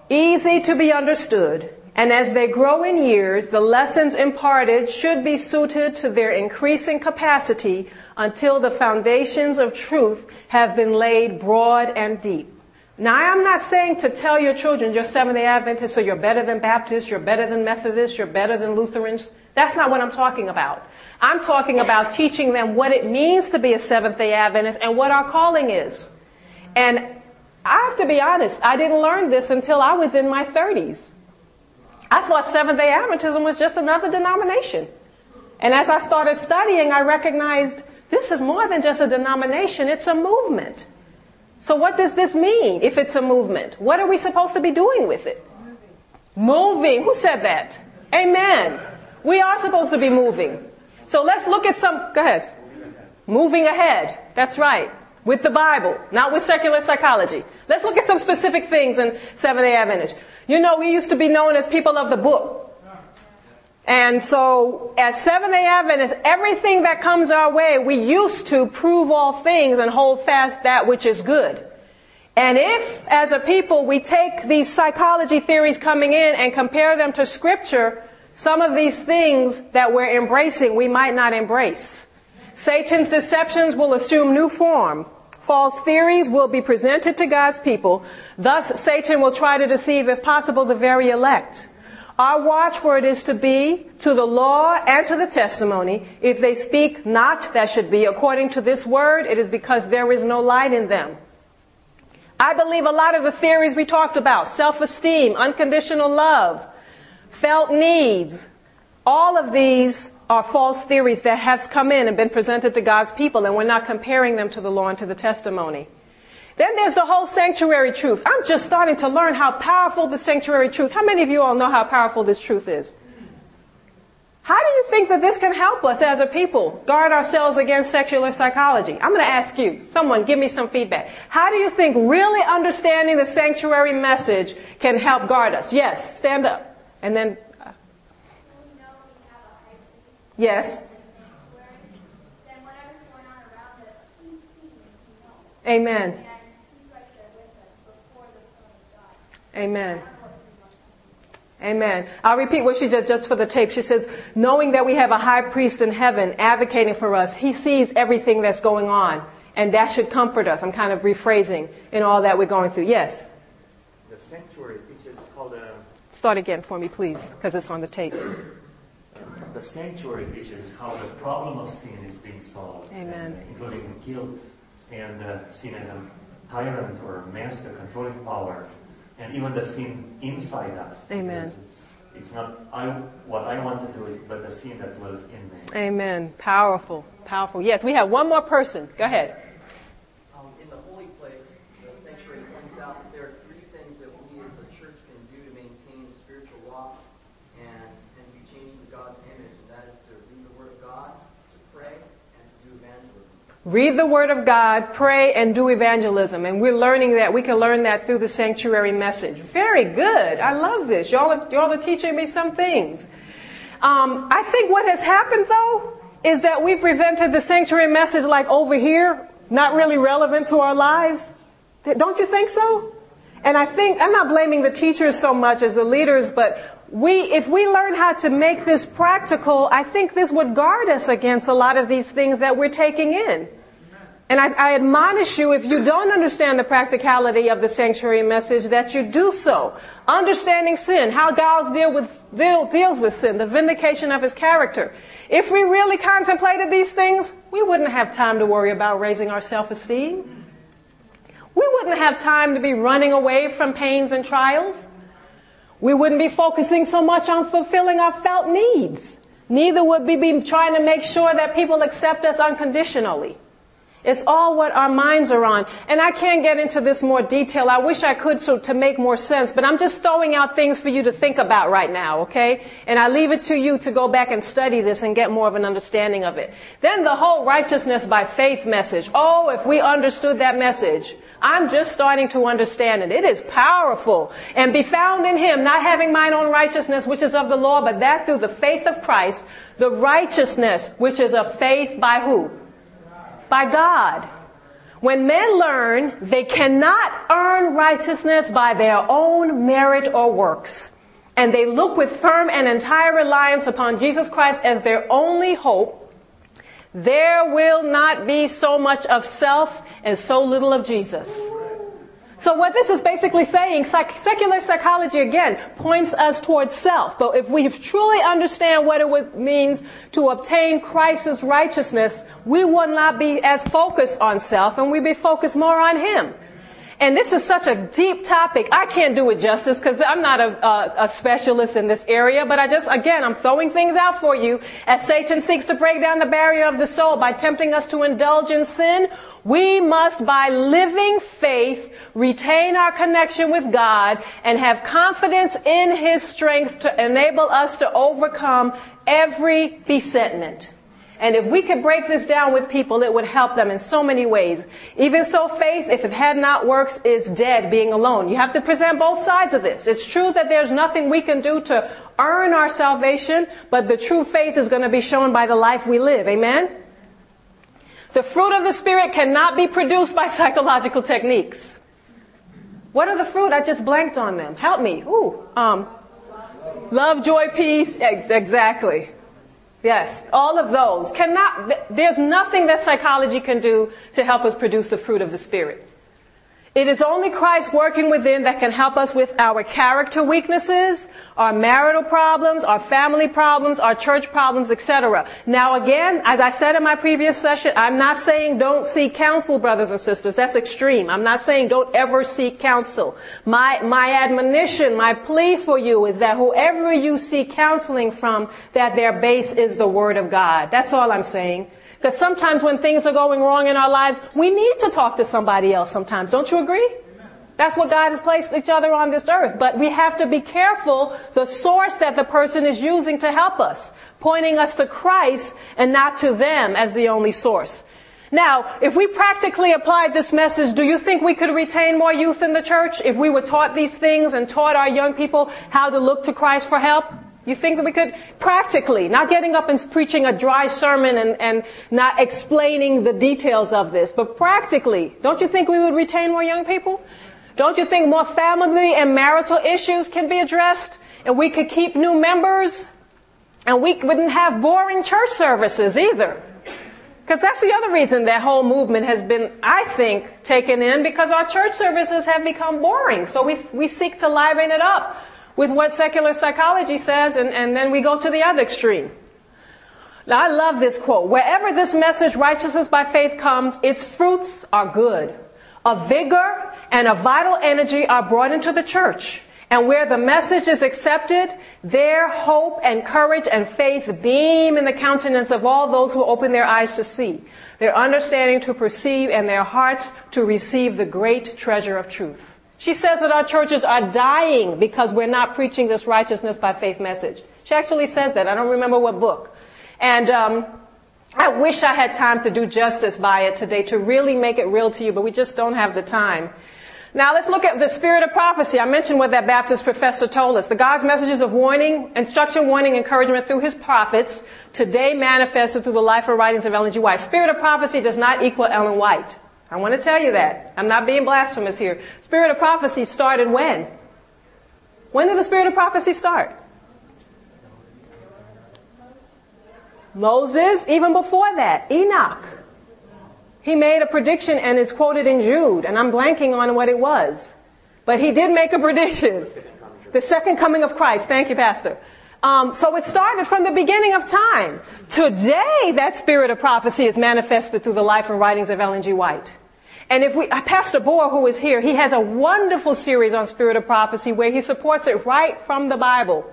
easy to be understood. And as they grow in years, the lessons imparted should be suited to their increasing capacity until the foundations of truth have been laid broad and deep. Now, I'm not saying to tell your children you're Seventh day Adventists so you're better than Baptists, you're better than Methodists, you're better than Lutherans. That's not what I'm talking about. I'm talking about teaching them what it means to be a Seventh day Adventist and what our calling is. And I have to be honest, I didn't learn this until I was in my 30s. I thought Seventh day Adventism was just another denomination. And as I started studying, I recognized this is more than just a denomination, it's a movement. So what does this mean if it's a movement? What are we supposed to be doing with it? Moving. Who said that? Amen. We are supposed to be moving. So let's look at some, go ahead. Moving ahead. That's right. With the Bible, not with secular psychology. Let's look at some specific things in Seventh day Adventist. You know, we used to be known as people of the book. And so, as Seventh day Adventists, everything that comes our way, we used to prove all things and hold fast that which is good. And if, as a people, we take these psychology theories coming in and compare them to scripture, some of these things that we're embracing, we might not embrace. Satan's deceptions will assume new form. False theories will be presented to God's people. Thus, Satan will try to deceive, if possible, the very elect. Our watchword is to be to the law and to the testimony. If they speak not, that should be according to this word, it is because there is no light in them. I believe a lot of the theories we talked about, self-esteem, unconditional love, felt needs, all of these are false theories that has come in and been presented to God's people and we're not comparing them to the law and to the testimony. Then there's the whole sanctuary truth. I'm just starting to learn how powerful the sanctuary truth. How many of you all know how powerful this truth is? How do you think that this can help us as a people guard ourselves against secular psychology? I'm going to ask you, someone give me some feedback. How do you think really understanding the sanctuary message can help guard us? Yes, stand up. And then, uh, yes. Amen. Amen. Amen. I'll repeat what she said just for the tape. She says, knowing that we have a high priest in heaven advocating for us, he sees everything that's going on. And that should comfort us. I'm kind of rephrasing in all that we're going through. Yes? The sanctuary teaches how the. Start again for me, please, because it's on the tape. Uh, the sanctuary teaches how the problem of sin is being solved. Amen. Uh, including guilt and uh, sin as a tyrant or master controlling power and even the sin inside us. Amen. It's, it's, not I, what I want to do, is, but the sin that lives in me. Amen. Powerful. Powerful. Yes, we have one more person. Go ahead. Um, in the holy place, the sanctuary points out that there are three things that we as a church can do to maintain spiritual walk and, and be changed into God's image, and that is to read the Word of God, to pray, and to do evangelism. Read the Word of God, pray, and do evangelism. And we're learning that. We can learn that through the sanctuary message. Very good. I love this. Y'all are, y'all are teaching me some things. Um, I think what has happened though is that we've prevented the sanctuary message like over here, not really relevant to our lives. Don't you think so? And I think, I'm not blaming the teachers so much as the leaders, but we, if we learn how to make this practical, I think this would guard us against a lot of these things that we're taking in. And I, I, admonish you, if you don't understand the practicality of the sanctuary message, that you do so. Understanding sin, how God deal with, deal, deals with sin, the vindication of his character. If we really contemplated these things, we wouldn't have time to worry about raising our self-esteem. We wouldn't have time to be running away from pains and trials. We wouldn't be focusing so much on fulfilling our felt needs. Neither would we be trying to make sure that people accept us unconditionally. It's all what our minds are on. And I can't get into this more detail. I wish I could so to make more sense, but I'm just throwing out things for you to think about right now, okay? And I leave it to you to go back and study this and get more of an understanding of it. Then the whole righteousness by faith message. Oh, if we understood that message. I'm just starting to understand it. It is powerful. And be found in Him, not having mine own righteousness, which is of the law, but that through the faith of Christ, the righteousness, which is of faith by who? By God. When men learn they cannot earn righteousness by their own merit or works, and they look with firm and entire reliance upon Jesus Christ as their only hope, there will not be so much of self and so little of Jesus. So what this is basically saying, psych- secular psychology again points us towards self. But if we truly understand what it means to obtain Christ's righteousness, we will not be as focused on self and we be focused more on Him. And this is such a deep topic. I can't do it justice because I'm not a, a, a, specialist in this area, but I just, again, I'm throwing things out for you. As Satan seeks to break down the barrier of the soul by tempting us to indulge in sin, we must, by living faith, retain our connection with God and have confidence in His strength to enable us to overcome every besetment. And if we could break this down with people, it would help them in so many ways. Even so, faith, if it had not works, is dead being alone. You have to present both sides of this. It's true that there's nothing we can do to earn our salvation, but the true faith is going to be shown by the life we live. Amen? The fruit of the Spirit cannot be produced by psychological techniques. What are the fruit? I just blanked on them. Help me. Ooh, um, love, joy, peace. Exactly. Yes, all of those cannot, there's nothing that psychology can do to help us produce the fruit of the Spirit. It is only Christ working within that can help us with our character weaknesses, our marital problems, our family problems, our church problems, etc. Now again, as I said in my previous session, I'm not saying don't seek counsel, brothers and sisters. That's extreme. I'm not saying don't ever seek counsel. My, my admonition, my plea for you is that whoever you seek counseling from, that their base is the Word of God. That's all I'm saying. Because sometimes when things are going wrong in our lives, we need to talk to somebody else sometimes. Don't you agree? That's what God has placed each other on this earth. But we have to be careful the source that the person is using to help us, pointing us to Christ and not to them as the only source. Now, if we practically applied this message, do you think we could retain more youth in the church if we were taught these things and taught our young people how to look to Christ for help? You think that we could practically, not getting up and preaching a dry sermon and, and not explaining the details of this, but practically, don't you think we would retain more young people? Don't you think more family and marital issues can be addressed? And we could keep new members? And we wouldn't have boring church services either. Because that's the other reason that whole movement has been, I think, taken in because our church services have become boring. So we, we seek to liven it up with what secular psychology says and, and then we go to the other extreme. Now I love this quote. Wherever this message, righteousness by faith comes, its fruits are good. A vigor and a vital energy are brought into the church. And where the message is accepted, their hope and courage and faith beam in the countenance of all those who open their eyes to see, their understanding to perceive, and their hearts to receive the great treasure of truth. She says that our churches are dying because we're not preaching this righteousness by faith message. She actually says that. I don't remember what book. And um, I wish I had time to do justice by it today to really make it real to you, but we just don't have the time. Now let's look at the spirit of prophecy. I mentioned what that Baptist professor told us. The God's messages of warning, instruction, warning, encouragement through his prophets today manifested through the life and writings of Ellen G. White. Spirit of prophecy does not equal Ellen White. I want to tell you that. I'm not being blasphemous here. Spirit of prophecy started when? When did the spirit of prophecy start? Moses, even before that, Enoch. He made a prediction and it's quoted in Jude, and I'm blanking on what it was. But he did make a prediction. The second coming of Christ. Thank you, Pastor. Um, so it started from the beginning of time. Today, that spirit of prophecy is manifested through the life and writings of Ellen G. White. And if we, uh, Pastor Bohr, who is here, he has a wonderful series on spirit of prophecy where he supports it right from the Bible.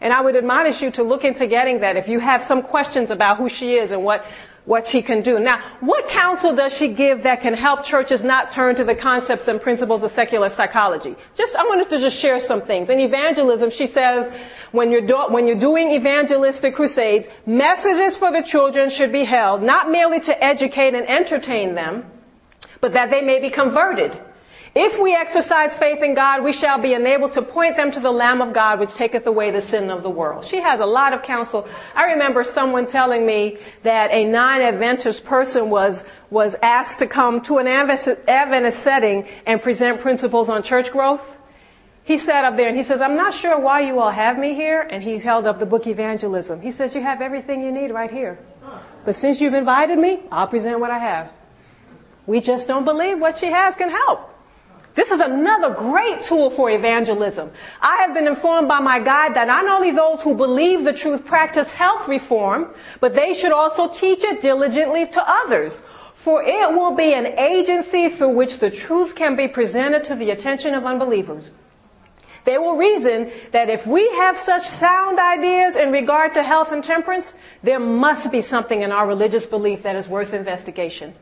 And I would admonish you to look into getting that if you have some questions about who she is and what what she can do. Now, what counsel does she give that can help churches not turn to the concepts and principles of secular psychology? Just, I wanted to just share some things. In evangelism, she says, when you're, do, when you're doing evangelistic crusades, messages for the children should be held, not merely to educate and entertain them, but that they may be converted if we exercise faith in God, we shall be enabled to point them to the Lamb of God, which taketh away the sin of the world. She has a lot of counsel. I remember someone telling me that a non-Adventist person was, was asked to come to an Adventist setting and present principles on church growth. He sat up there and he says, I'm not sure why you all have me here. And he held up the book Evangelism. He says, you have everything you need right here. But since you've invited me, I'll present what I have. We just don't believe what she has can help. This is another great tool for evangelism. I have been informed by my guide that not only those who believe the truth practice health reform, but they should also teach it diligently to others. For it will be an agency through which the truth can be presented to the attention of unbelievers. They will reason that if we have such sound ideas in regard to health and temperance, there must be something in our religious belief that is worth investigation.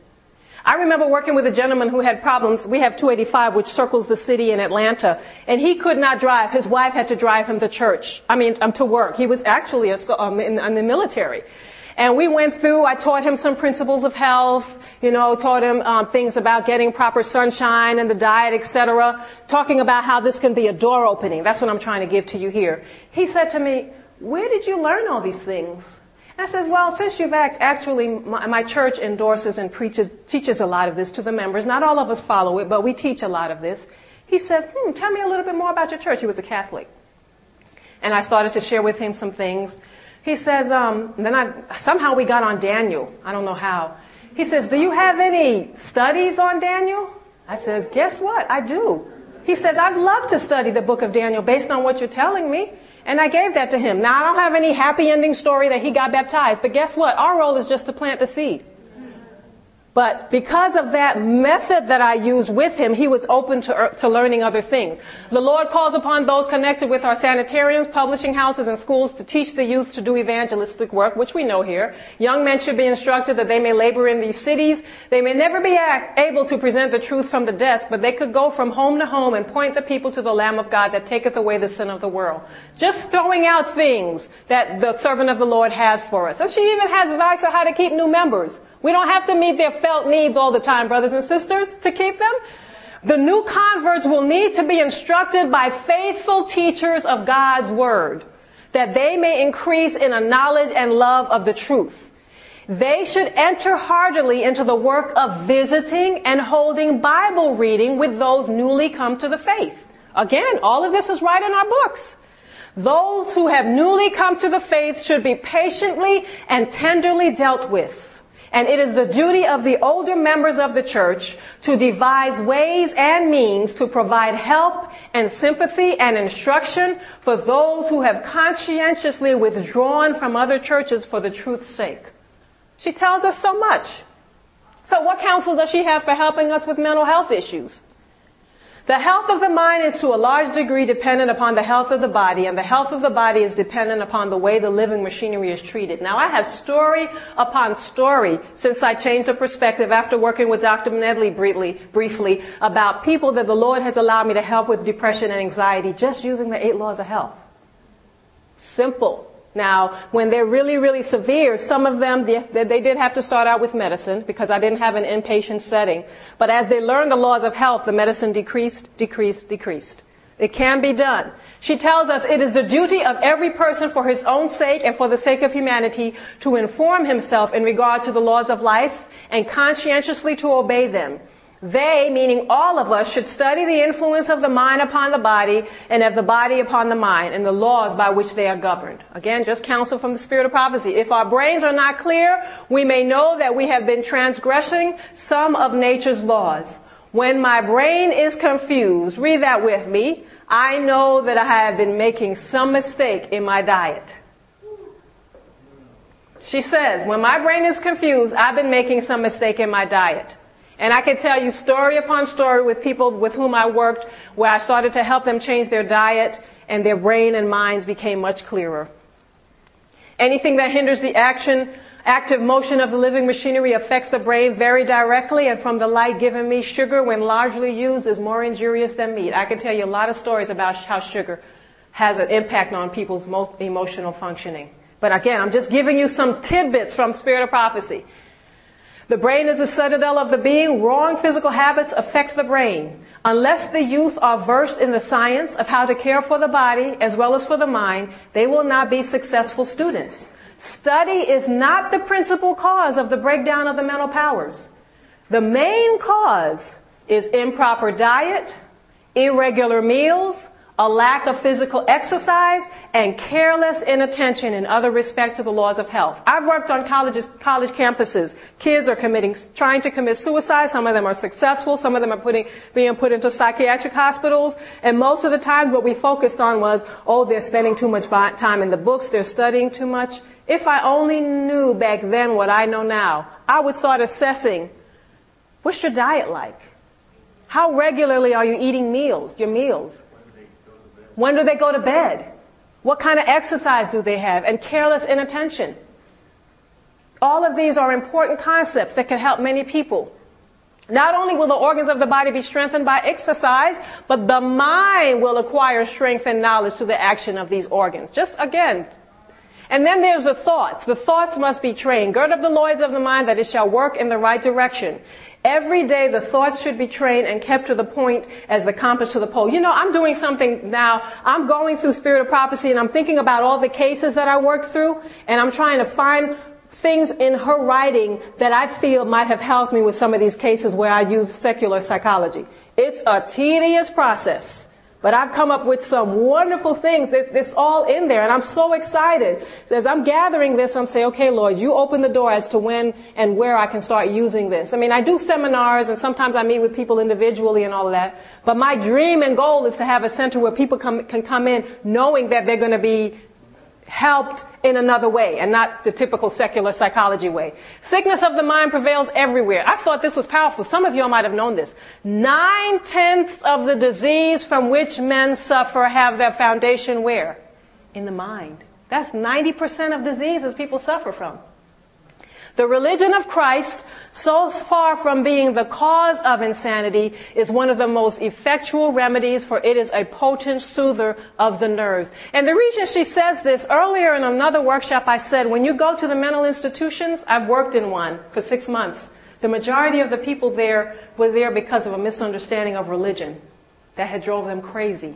I remember working with a gentleman who had problems. We have 285, which circles the city in Atlanta, and he could not drive. His wife had to drive him to church. I mean, um, to work. He was actually a, um, in, in the military. And we went through, I taught him some principles of health, you know, taught him um, things about getting proper sunshine and the diet, etc. Talking about how this can be a door opening. That's what I'm trying to give to you here. He said to me, where did you learn all these things? I says, well, since you've asked, actually, my, my, church endorses and preaches, teaches a lot of this to the members. Not all of us follow it, but we teach a lot of this. He says, hmm, tell me a little bit more about your church. He was a Catholic. And I started to share with him some things. He says, um, then I, somehow we got on Daniel. I don't know how. He says, do you have any studies on Daniel? I says, guess what? I do. He says, I'd love to study the book of Daniel based on what you're telling me. And I gave that to him. Now I don't have any happy ending story that he got baptized, but guess what? Our role is just to plant the seed. But because of that method that I used with him, he was open to, uh, to learning other things. The Lord calls upon those connected with our sanitariums, publishing houses, and schools to teach the youth to do evangelistic work, which we know here. Young men should be instructed that they may labor in these cities. They may never be able to present the truth from the desk, but they could go from home to home and point the people to the Lamb of God that taketh away the sin of the world. Just throwing out things that the servant of the Lord has for us. And she even has advice on how to keep new members. We don't have to meet their felt needs all the time, brothers and sisters, to keep them. The new converts will need to be instructed by faithful teachers of God's Word, that they may increase in a knowledge and love of the truth. They should enter heartily into the work of visiting and holding Bible reading with those newly come to the faith. Again, all of this is right in our books. Those who have newly come to the faith should be patiently and tenderly dealt with. And it is the duty of the older members of the church to devise ways and means to provide help and sympathy and instruction for those who have conscientiously withdrawn from other churches for the truth's sake. She tells us so much. So what counsel does she have for helping us with mental health issues? The health of the mind is to a large degree dependent upon the health of the body, and the health of the body is dependent upon the way the living machinery is treated. Now, I have story upon story since I changed the perspective after working with Dr. Nedley briefly, briefly about people that the Lord has allowed me to help with depression and anxiety just using the eight laws of health. Simple. Now, when they're really, really severe, some of them, they, did have to start out with medicine because I didn't have an inpatient setting. But as they learned the laws of health, the medicine decreased, decreased, decreased. It can be done. She tells us it is the duty of every person for his own sake and for the sake of humanity to inform himself in regard to the laws of life and conscientiously to obey them. They, meaning all of us, should study the influence of the mind upon the body and of the body upon the mind and the laws by which they are governed. Again, just counsel from the spirit of prophecy. If our brains are not clear, we may know that we have been transgressing some of nature's laws. When my brain is confused, read that with me, I know that I have been making some mistake in my diet. She says, when my brain is confused, I've been making some mistake in my diet. And I can tell you story upon story with people with whom I worked where I started to help them change their diet and their brain and minds became much clearer. Anything that hinders the action, active motion of the living machinery affects the brain very directly and from the light given me, sugar when largely used is more injurious than meat. I can tell you a lot of stories about how sugar has an impact on people's emotional functioning. But again, I'm just giving you some tidbits from Spirit of Prophecy. The brain is the citadel of the being. Wrong physical habits affect the brain. Unless the youth are versed in the science of how to care for the body as well as for the mind, they will not be successful students. Study is not the principal cause of the breakdown of the mental powers. The main cause is improper diet, irregular meals, a lack of physical exercise, and careless inattention in other respect to the laws of health. I've worked on colleges, college campuses. Kids are committing, trying to commit suicide. Some of them are successful. Some of them are putting, being put into psychiatric hospitals. And most of the time what we focused on was, oh, they're spending too much time in the books. They're studying too much. If I only knew back then what I know now, I would start assessing, what's your diet like? How regularly are you eating meals, your meals? When do they go to bed? What kind of exercise do they have? And careless inattention. All of these are important concepts that can help many people. Not only will the organs of the body be strengthened by exercise, but the mind will acquire strength and knowledge through the action of these organs. Just again. And then there's the thoughts. The thoughts must be trained. Gird up the loins of the mind that it shall work in the right direction. Every day the thoughts should be trained and kept to the point as the compass to the pole. You know, I'm doing something now. I'm going through spirit of prophecy and I'm thinking about all the cases that I worked through and I'm trying to find things in her writing that I feel might have helped me with some of these cases where I use secular psychology. It's a tedious process. But I've come up with some wonderful things. It's all in there, and I'm so excited. So as I'm gathering this, I'm saying, okay, Lord, you open the door as to when and where I can start using this. I mean, I do seminars, and sometimes I meet with people individually and all of that. But my dream and goal is to have a center where people come, can come in knowing that they're going to be helped in another way and not the typical secular psychology way. Sickness of the mind prevails everywhere. I thought this was powerful. Some of y'all might have known this. Nine tenths of the disease from which men suffer have their foundation where? In the mind. That's 90% of diseases people suffer from. The religion of Christ, so far from being the cause of insanity, is one of the most effectual remedies for it is a potent soother of the nerves. And the reason she says this, earlier in another workshop I said, when you go to the mental institutions, I've worked in one for six months. The majority of the people there were there because of a misunderstanding of religion that had drove them crazy.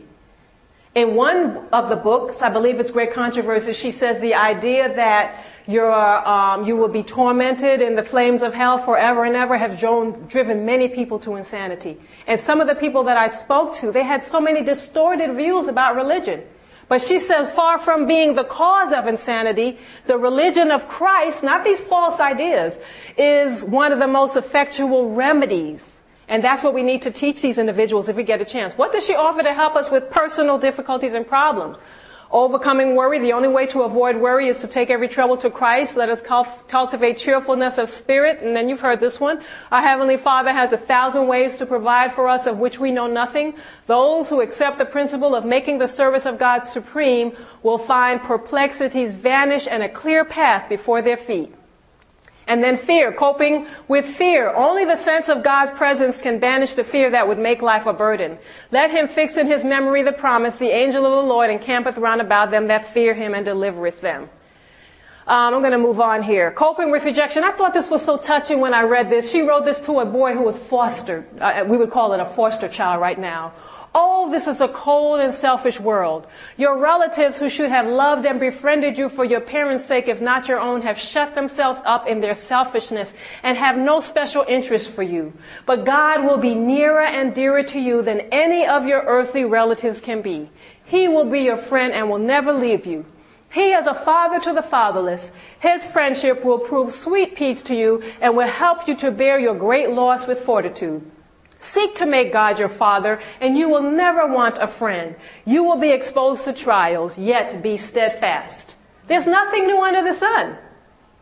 In one of the books, I believe it's Great Controversy, she says the idea that um, you will be tormented in the flames of hell forever and ever have driven, driven many people to insanity. And some of the people that I spoke to, they had so many distorted views about religion. But she says, far from being the cause of insanity, the religion of Christ, not these false ideas, is one of the most effectual remedies. And that's what we need to teach these individuals if we get a chance. What does she offer to help us with personal difficulties and problems? Overcoming worry, the only way to avoid worry is to take every trouble to Christ. Let us cultivate cheerfulness of spirit. And then you've heard this one. Our Heavenly Father has a thousand ways to provide for us of which we know nothing. Those who accept the principle of making the service of God supreme will find perplexities vanish and a clear path before their feet. And then fear, coping with fear. Only the sense of God's presence can banish the fear that would make life a burden. Let him fix in his memory the promise, the angel of the Lord encampeth round about them that fear him and delivereth them. Um, I'm going to move on here. Coping with rejection. I thought this was so touching when I read this. She wrote this to a boy who was fostered. Uh, we would call it a foster child right now. Oh, this is a cold and selfish world. Your relatives who should have loved and befriended you for your parents' sake, if not your own, have shut themselves up in their selfishness and have no special interest for you. But God will be nearer and dearer to you than any of your earthly relatives can be. He will be your friend and will never leave you. He is a father to the fatherless. His friendship will prove sweet peace to you and will help you to bear your great loss with fortitude. Seek to make God your father, and you will never want a friend. You will be exposed to trials, yet be steadfast. There's nothing new under the sun.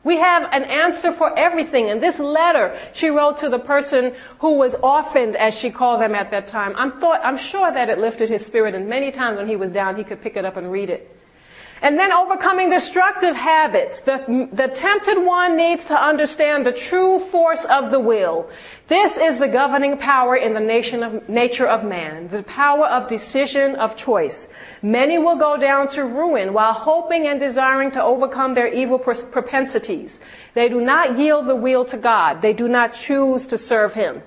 We have an answer for everything. And this letter she wrote to the person who was orphaned, as she called them at that time, I'm, thought, I'm sure that it lifted his spirit, and many times when he was down, he could pick it up and read it. And then overcoming destructive habits. The, the tempted one needs to understand the true force of the will. This is the governing power in the nation of, nature of man, the power of decision, of choice. Many will go down to ruin while hoping and desiring to overcome their evil propensities. They do not yield the will to God. They do not choose to serve Him.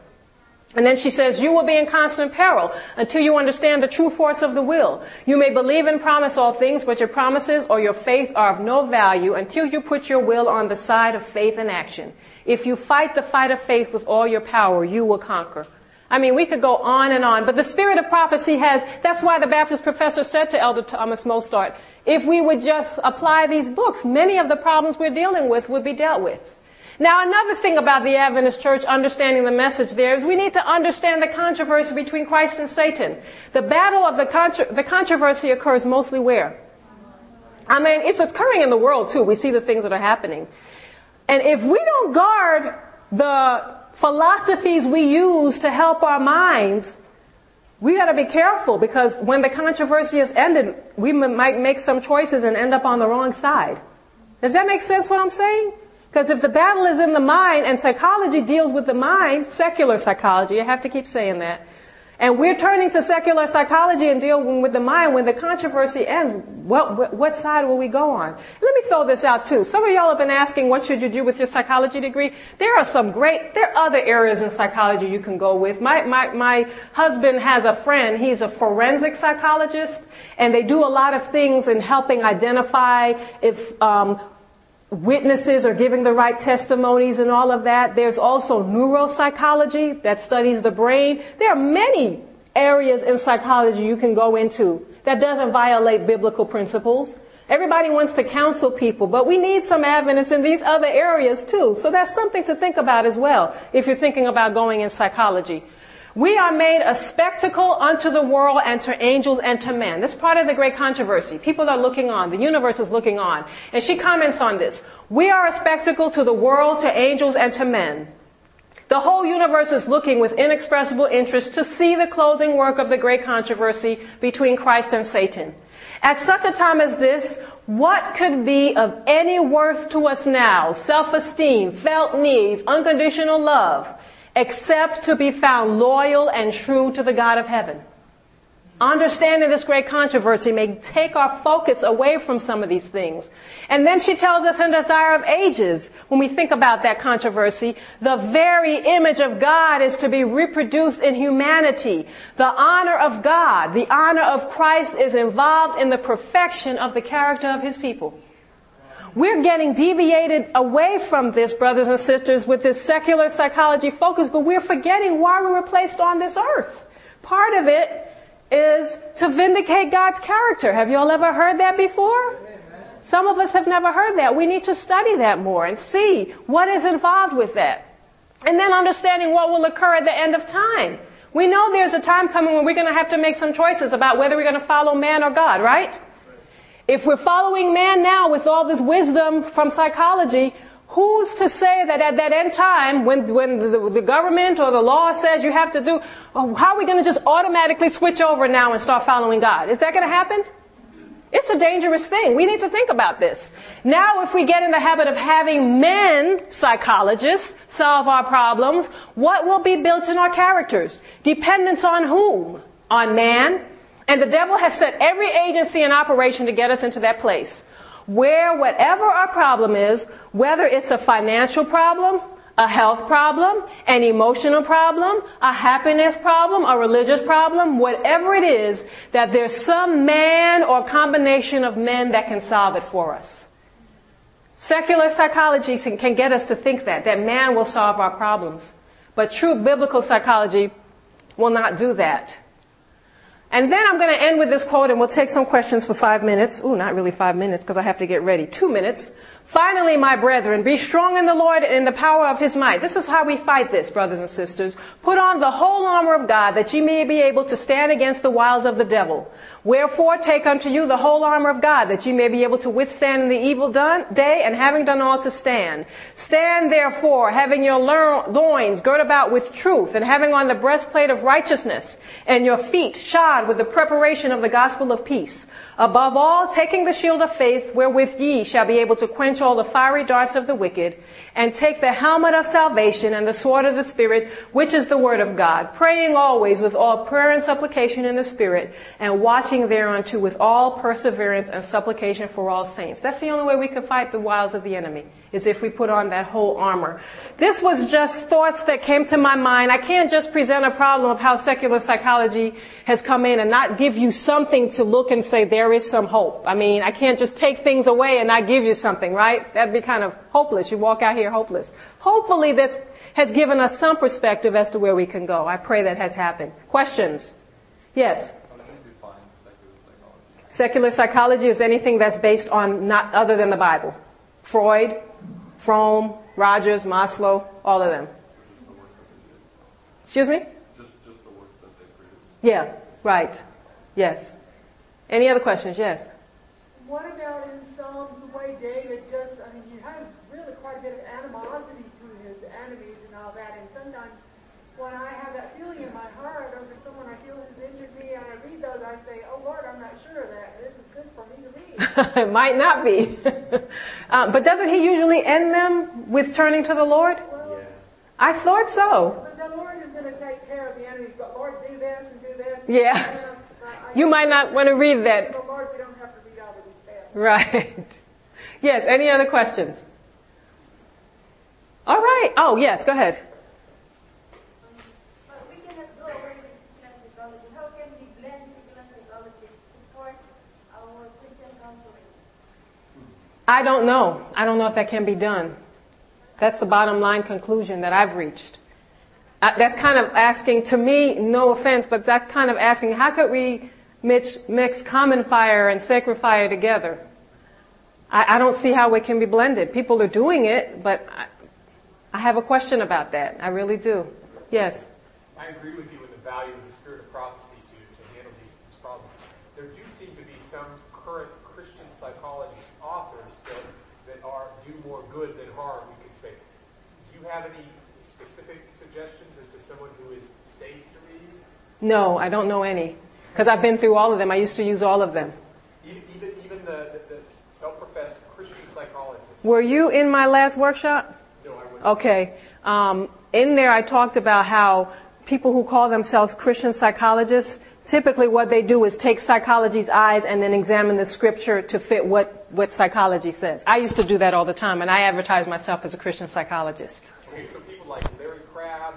And then she says, you will be in constant peril until you understand the true force of the will. You may believe and promise all things, but your promises or your faith are of no value until you put your will on the side of faith and action. If you fight the fight of faith with all your power, you will conquer. I mean, we could go on and on, but the spirit of prophecy has, that's why the Baptist professor said to Elder Thomas Mostert, if we would just apply these books, many of the problems we're dealing with would be dealt with. Now, another thing about the Adventist church understanding the message there is we need to understand the controversy between Christ and Satan. The battle of the, the controversy occurs mostly where? I mean, it's occurring in the world too. We see the things that are happening. And if we don't guard the philosophies we use to help our minds, we got to be careful because when the controversy is ended, we might make some choices and end up on the wrong side. Does that make sense what I'm saying? Because if the battle is in the mind and psychology deals with the mind, secular psychology, I have to keep saying that, and we're turning to secular psychology and dealing with the mind when the controversy ends, what, what side will we go on? Let me throw this out too. Some of y'all have been asking what should you do with your psychology degree? There are some great, there are other areas in psychology you can go with. My, my, my husband has a friend, he's a forensic psychologist, and they do a lot of things in helping identify if um, witnesses are giving the right testimonies and all of that. There's also neuropsychology that studies the brain. There are many areas in psychology you can go into that doesn't violate biblical principles. Everybody wants to counsel people, but we need some evidence in these other areas too. So that's something to think about as well if you're thinking about going in psychology. We are made a spectacle unto the world and to angels and to men. This part of the great controversy. People are looking on. The universe is looking on. And she comments on this. We are a spectacle to the world, to angels, and to men. The whole universe is looking with inexpressible interest to see the closing work of the great controversy between Christ and Satan. At such a time as this, what could be of any worth to us now? Self-esteem, felt needs, unconditional love except to be found loyal and true to the God of heaven. Understanding this great controversy may take our focus away from some of these things. And then she tells us in Desire of Ages, when we think about that controversy, the very image of God is to be reproduced in humanity. The honor of God, the honor of Christ is involved in the perfection of the character of His people. We're getting deviated away from this, brothers and sisters, with this secular psychology focus, but we're forgetting why we were placed on this earth. Part of it is to vindicate God's character. Have you all ever heard that before? Some of us have never heard that. We need to study that more and see what is involved with that. And then understanding what will occur at the end of time. We know there's a time coming when we're going to have to make some choices about whether we're going to follow man or God, right? If we're following man now with all this wisdom from psychology, who's to say that at that end time, when, when the, the government or the law says you have to do, oh, how are we going to just automatically switch over now and start following God? Is that going to happen? It's a dangerous thing. We need to think about this. Now, if we get in the habit of having men psychologists solve our problems, what will be built in our characters? Dependence on whom? On man? And the devil has set every agency in operation to get us into that place where whatever our problem is, whether it's a financial problem, a health problem, an emotional problem, a happiness problem, a religious problem, whatever it is, that there's some man or combination of men that can solve it for us. Secular psychology can get us to think that, that man will solve our problems. But true biblical psychology will not do that. And then I'm going to end with this quote and we'll take some questions for five minutes. Ooh, not really five minutes because I have to get ready. Two minutes. Finally, my brethren, be strong in the Lord and in the power of his might. This is how we fight this, brothers and sisters. Put on the whole armor of God that ye may be able to stand against the wiles of the devil. Wherefore take unto you the whole armor of God that ye may be able to withstand in the evil done, day and having done all to stand. Stand therefore, having your loins girt about with truth and having on the breastplate of righteousness and your feet shod with the preparation of the gospel of peace. Above all, taking the shield of faith wherewith ye shall be able to quench all the fiery darts of the wicked, and take the helmet of salvation and the sword of the Spirit, which is the word of God, praying always with all prayer and supplication in the Spirit, and watching thereunto with all perseverance and supplication for all saints. That's the only way we can fight the wiles of the enemy is if we put on that whole armor. This was just thoughts that came to my mind. I can't just present a problem of how secular psychology has come in and not give you something to look and say there is some hope. I mean, I can't just take things away and not give you something, right? That'd be kind of hopeless. You walk out here hopeless. Hopefully this has given us some perspective as to where we can go. I pray that has happened. Questions? Yes? Secular psychology is anything that's based on not other than the Bible. Freud, Fromm, Rogers, Maslow, all of them. Excuse me? Just, just the works that they produce. Yeah, right. Yes. Any other questions? Yes. What about in Psalms the way David just, I mean, he has really quite a bit of animosity to his enemies and all that. And sometimes when I have that feeling in my heart over someone I feel has injured me and I read those, I say, oh Lord, I'm not sure that this is good for me to read. it might not be. um, but doesn't he usually end them with turning to the Lord? Yeah. I thought so. But the Lord is going to take care of the enemies, but Lord, do this and do this. Yeah. And, I- You might not want to read that. But Lord, we don't have to read all of these. Right. Yes, any other questions? All right. Oh, yes, go ahead. But we cannot go away with secular psychology. How can we blend secular psychology to support our Christian counseling? I don't know. I don't know if that can be done. That's the bottom line conclusion that I've reached. Uh, that's kind of asking, to me, no offense, but that's kind of asking, how could we mix, mix common fire and sacred fire together? I, I don't see how it can be blended. People are doing it, but I, I have a question about that. I really do. Yes. I agree with you the value of the spirit of prophecy to, to handle these, these problems. There do seem to be some current Christian psychology authors that, that are do more good than harm, we could say. Do you have any specific suggestions as to someone who is safe to read? No, I don't know any. Because I've been through all of them. I used to use all of them. Even, even, even the, the, the self-professed Christian psychologists? Were you in my last workshop? No, I wasn't. Okay. Um, in there, I talked about how people who call themselves Christian psychologists, typically what they do is take psychology's eyes and then examine the scripture to fit what, what psychology says. I used to do that all the time, and I advertise myself as a Christian psychologist. Okay, so people like Larry Crabb,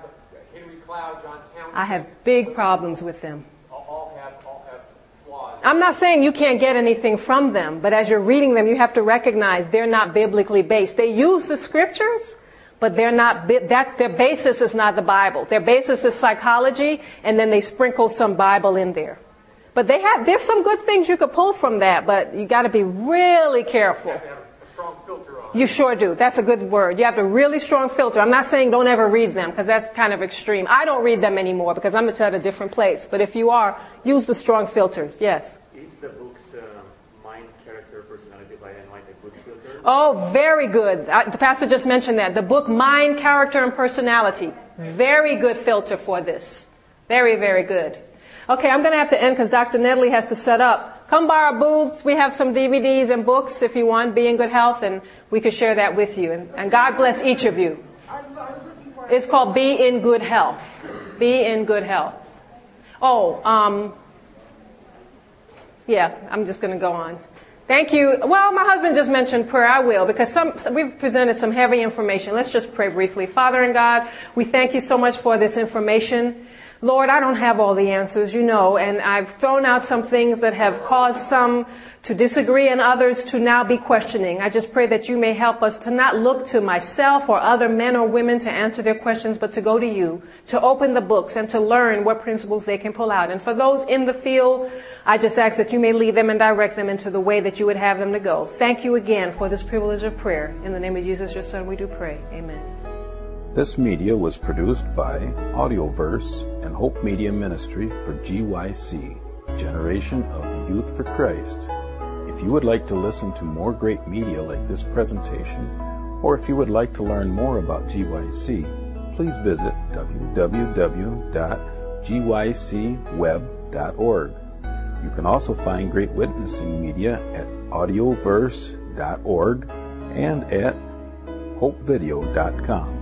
Henry Cloud, John. I have big problems with them. All, all have all have flaws. I'm not saying you can't get anything from them, but as you're reading them, you have to recognize they're not biblically based. They use the scriptures, but they're not, that, their basis is not the Bible. Their basis is psychology, and then they sprinkle some Bible in there. But they have, there's some good things you could pull from that, but you gotta be really careful. You have to have a strong filter on. You sure do. That's a good word. You have a really strong filter. I'm not saying don't ever read them because that's kind of extreme. I don't read them anymore because I'm at a different place. But if you are, use the strong filters. Yes. Is the book's uh, mind, character, personality by Ellen White a good filter? Oh, very good. Uh, the pastor just mentioned that. The book Mind, Character, and Personality. Very good filter for this. Very, very good. Okay, I'm going to have to end because Dr. Nedley has to set up. Come by our booths. We have some DVDs and books if you want. Be in good health, and we could share that with you. And, and God bless each of you. It's called Be in Good Health. Be in Good Health. Oh, um, yeah, I'm just going to go on. Thank you. Well, my husband just mentioned prayer. I will because some we've presented some heavy information. Let's just pray briefly. Father and God, we thank you so much for this information. Lord, I don't have all the answers, you know, and I've thrown out some things that have caused some to disagree and others to now be questioning. I just pray that you may help us to not look to myself or other men or women to answer their questions, but to go to you, to open the books and to learn what principles they can pull out. And for those in the field, I just ask that you may lead them and direct them into the way that you would have them to go. Thank you again for this privilege of prayer. In the name of Jesus, your son, we do pray. Amen. This media was produced by Audioverse and Hope Media Ministry for GYC, Generation of Youth for Christ. If you would like to listen to more great media like this presentation, or if you would like to learn more about GYC, please visit www.gycweb.org. You can also find great witnessing media at audioverse.org and at hopevideo.com.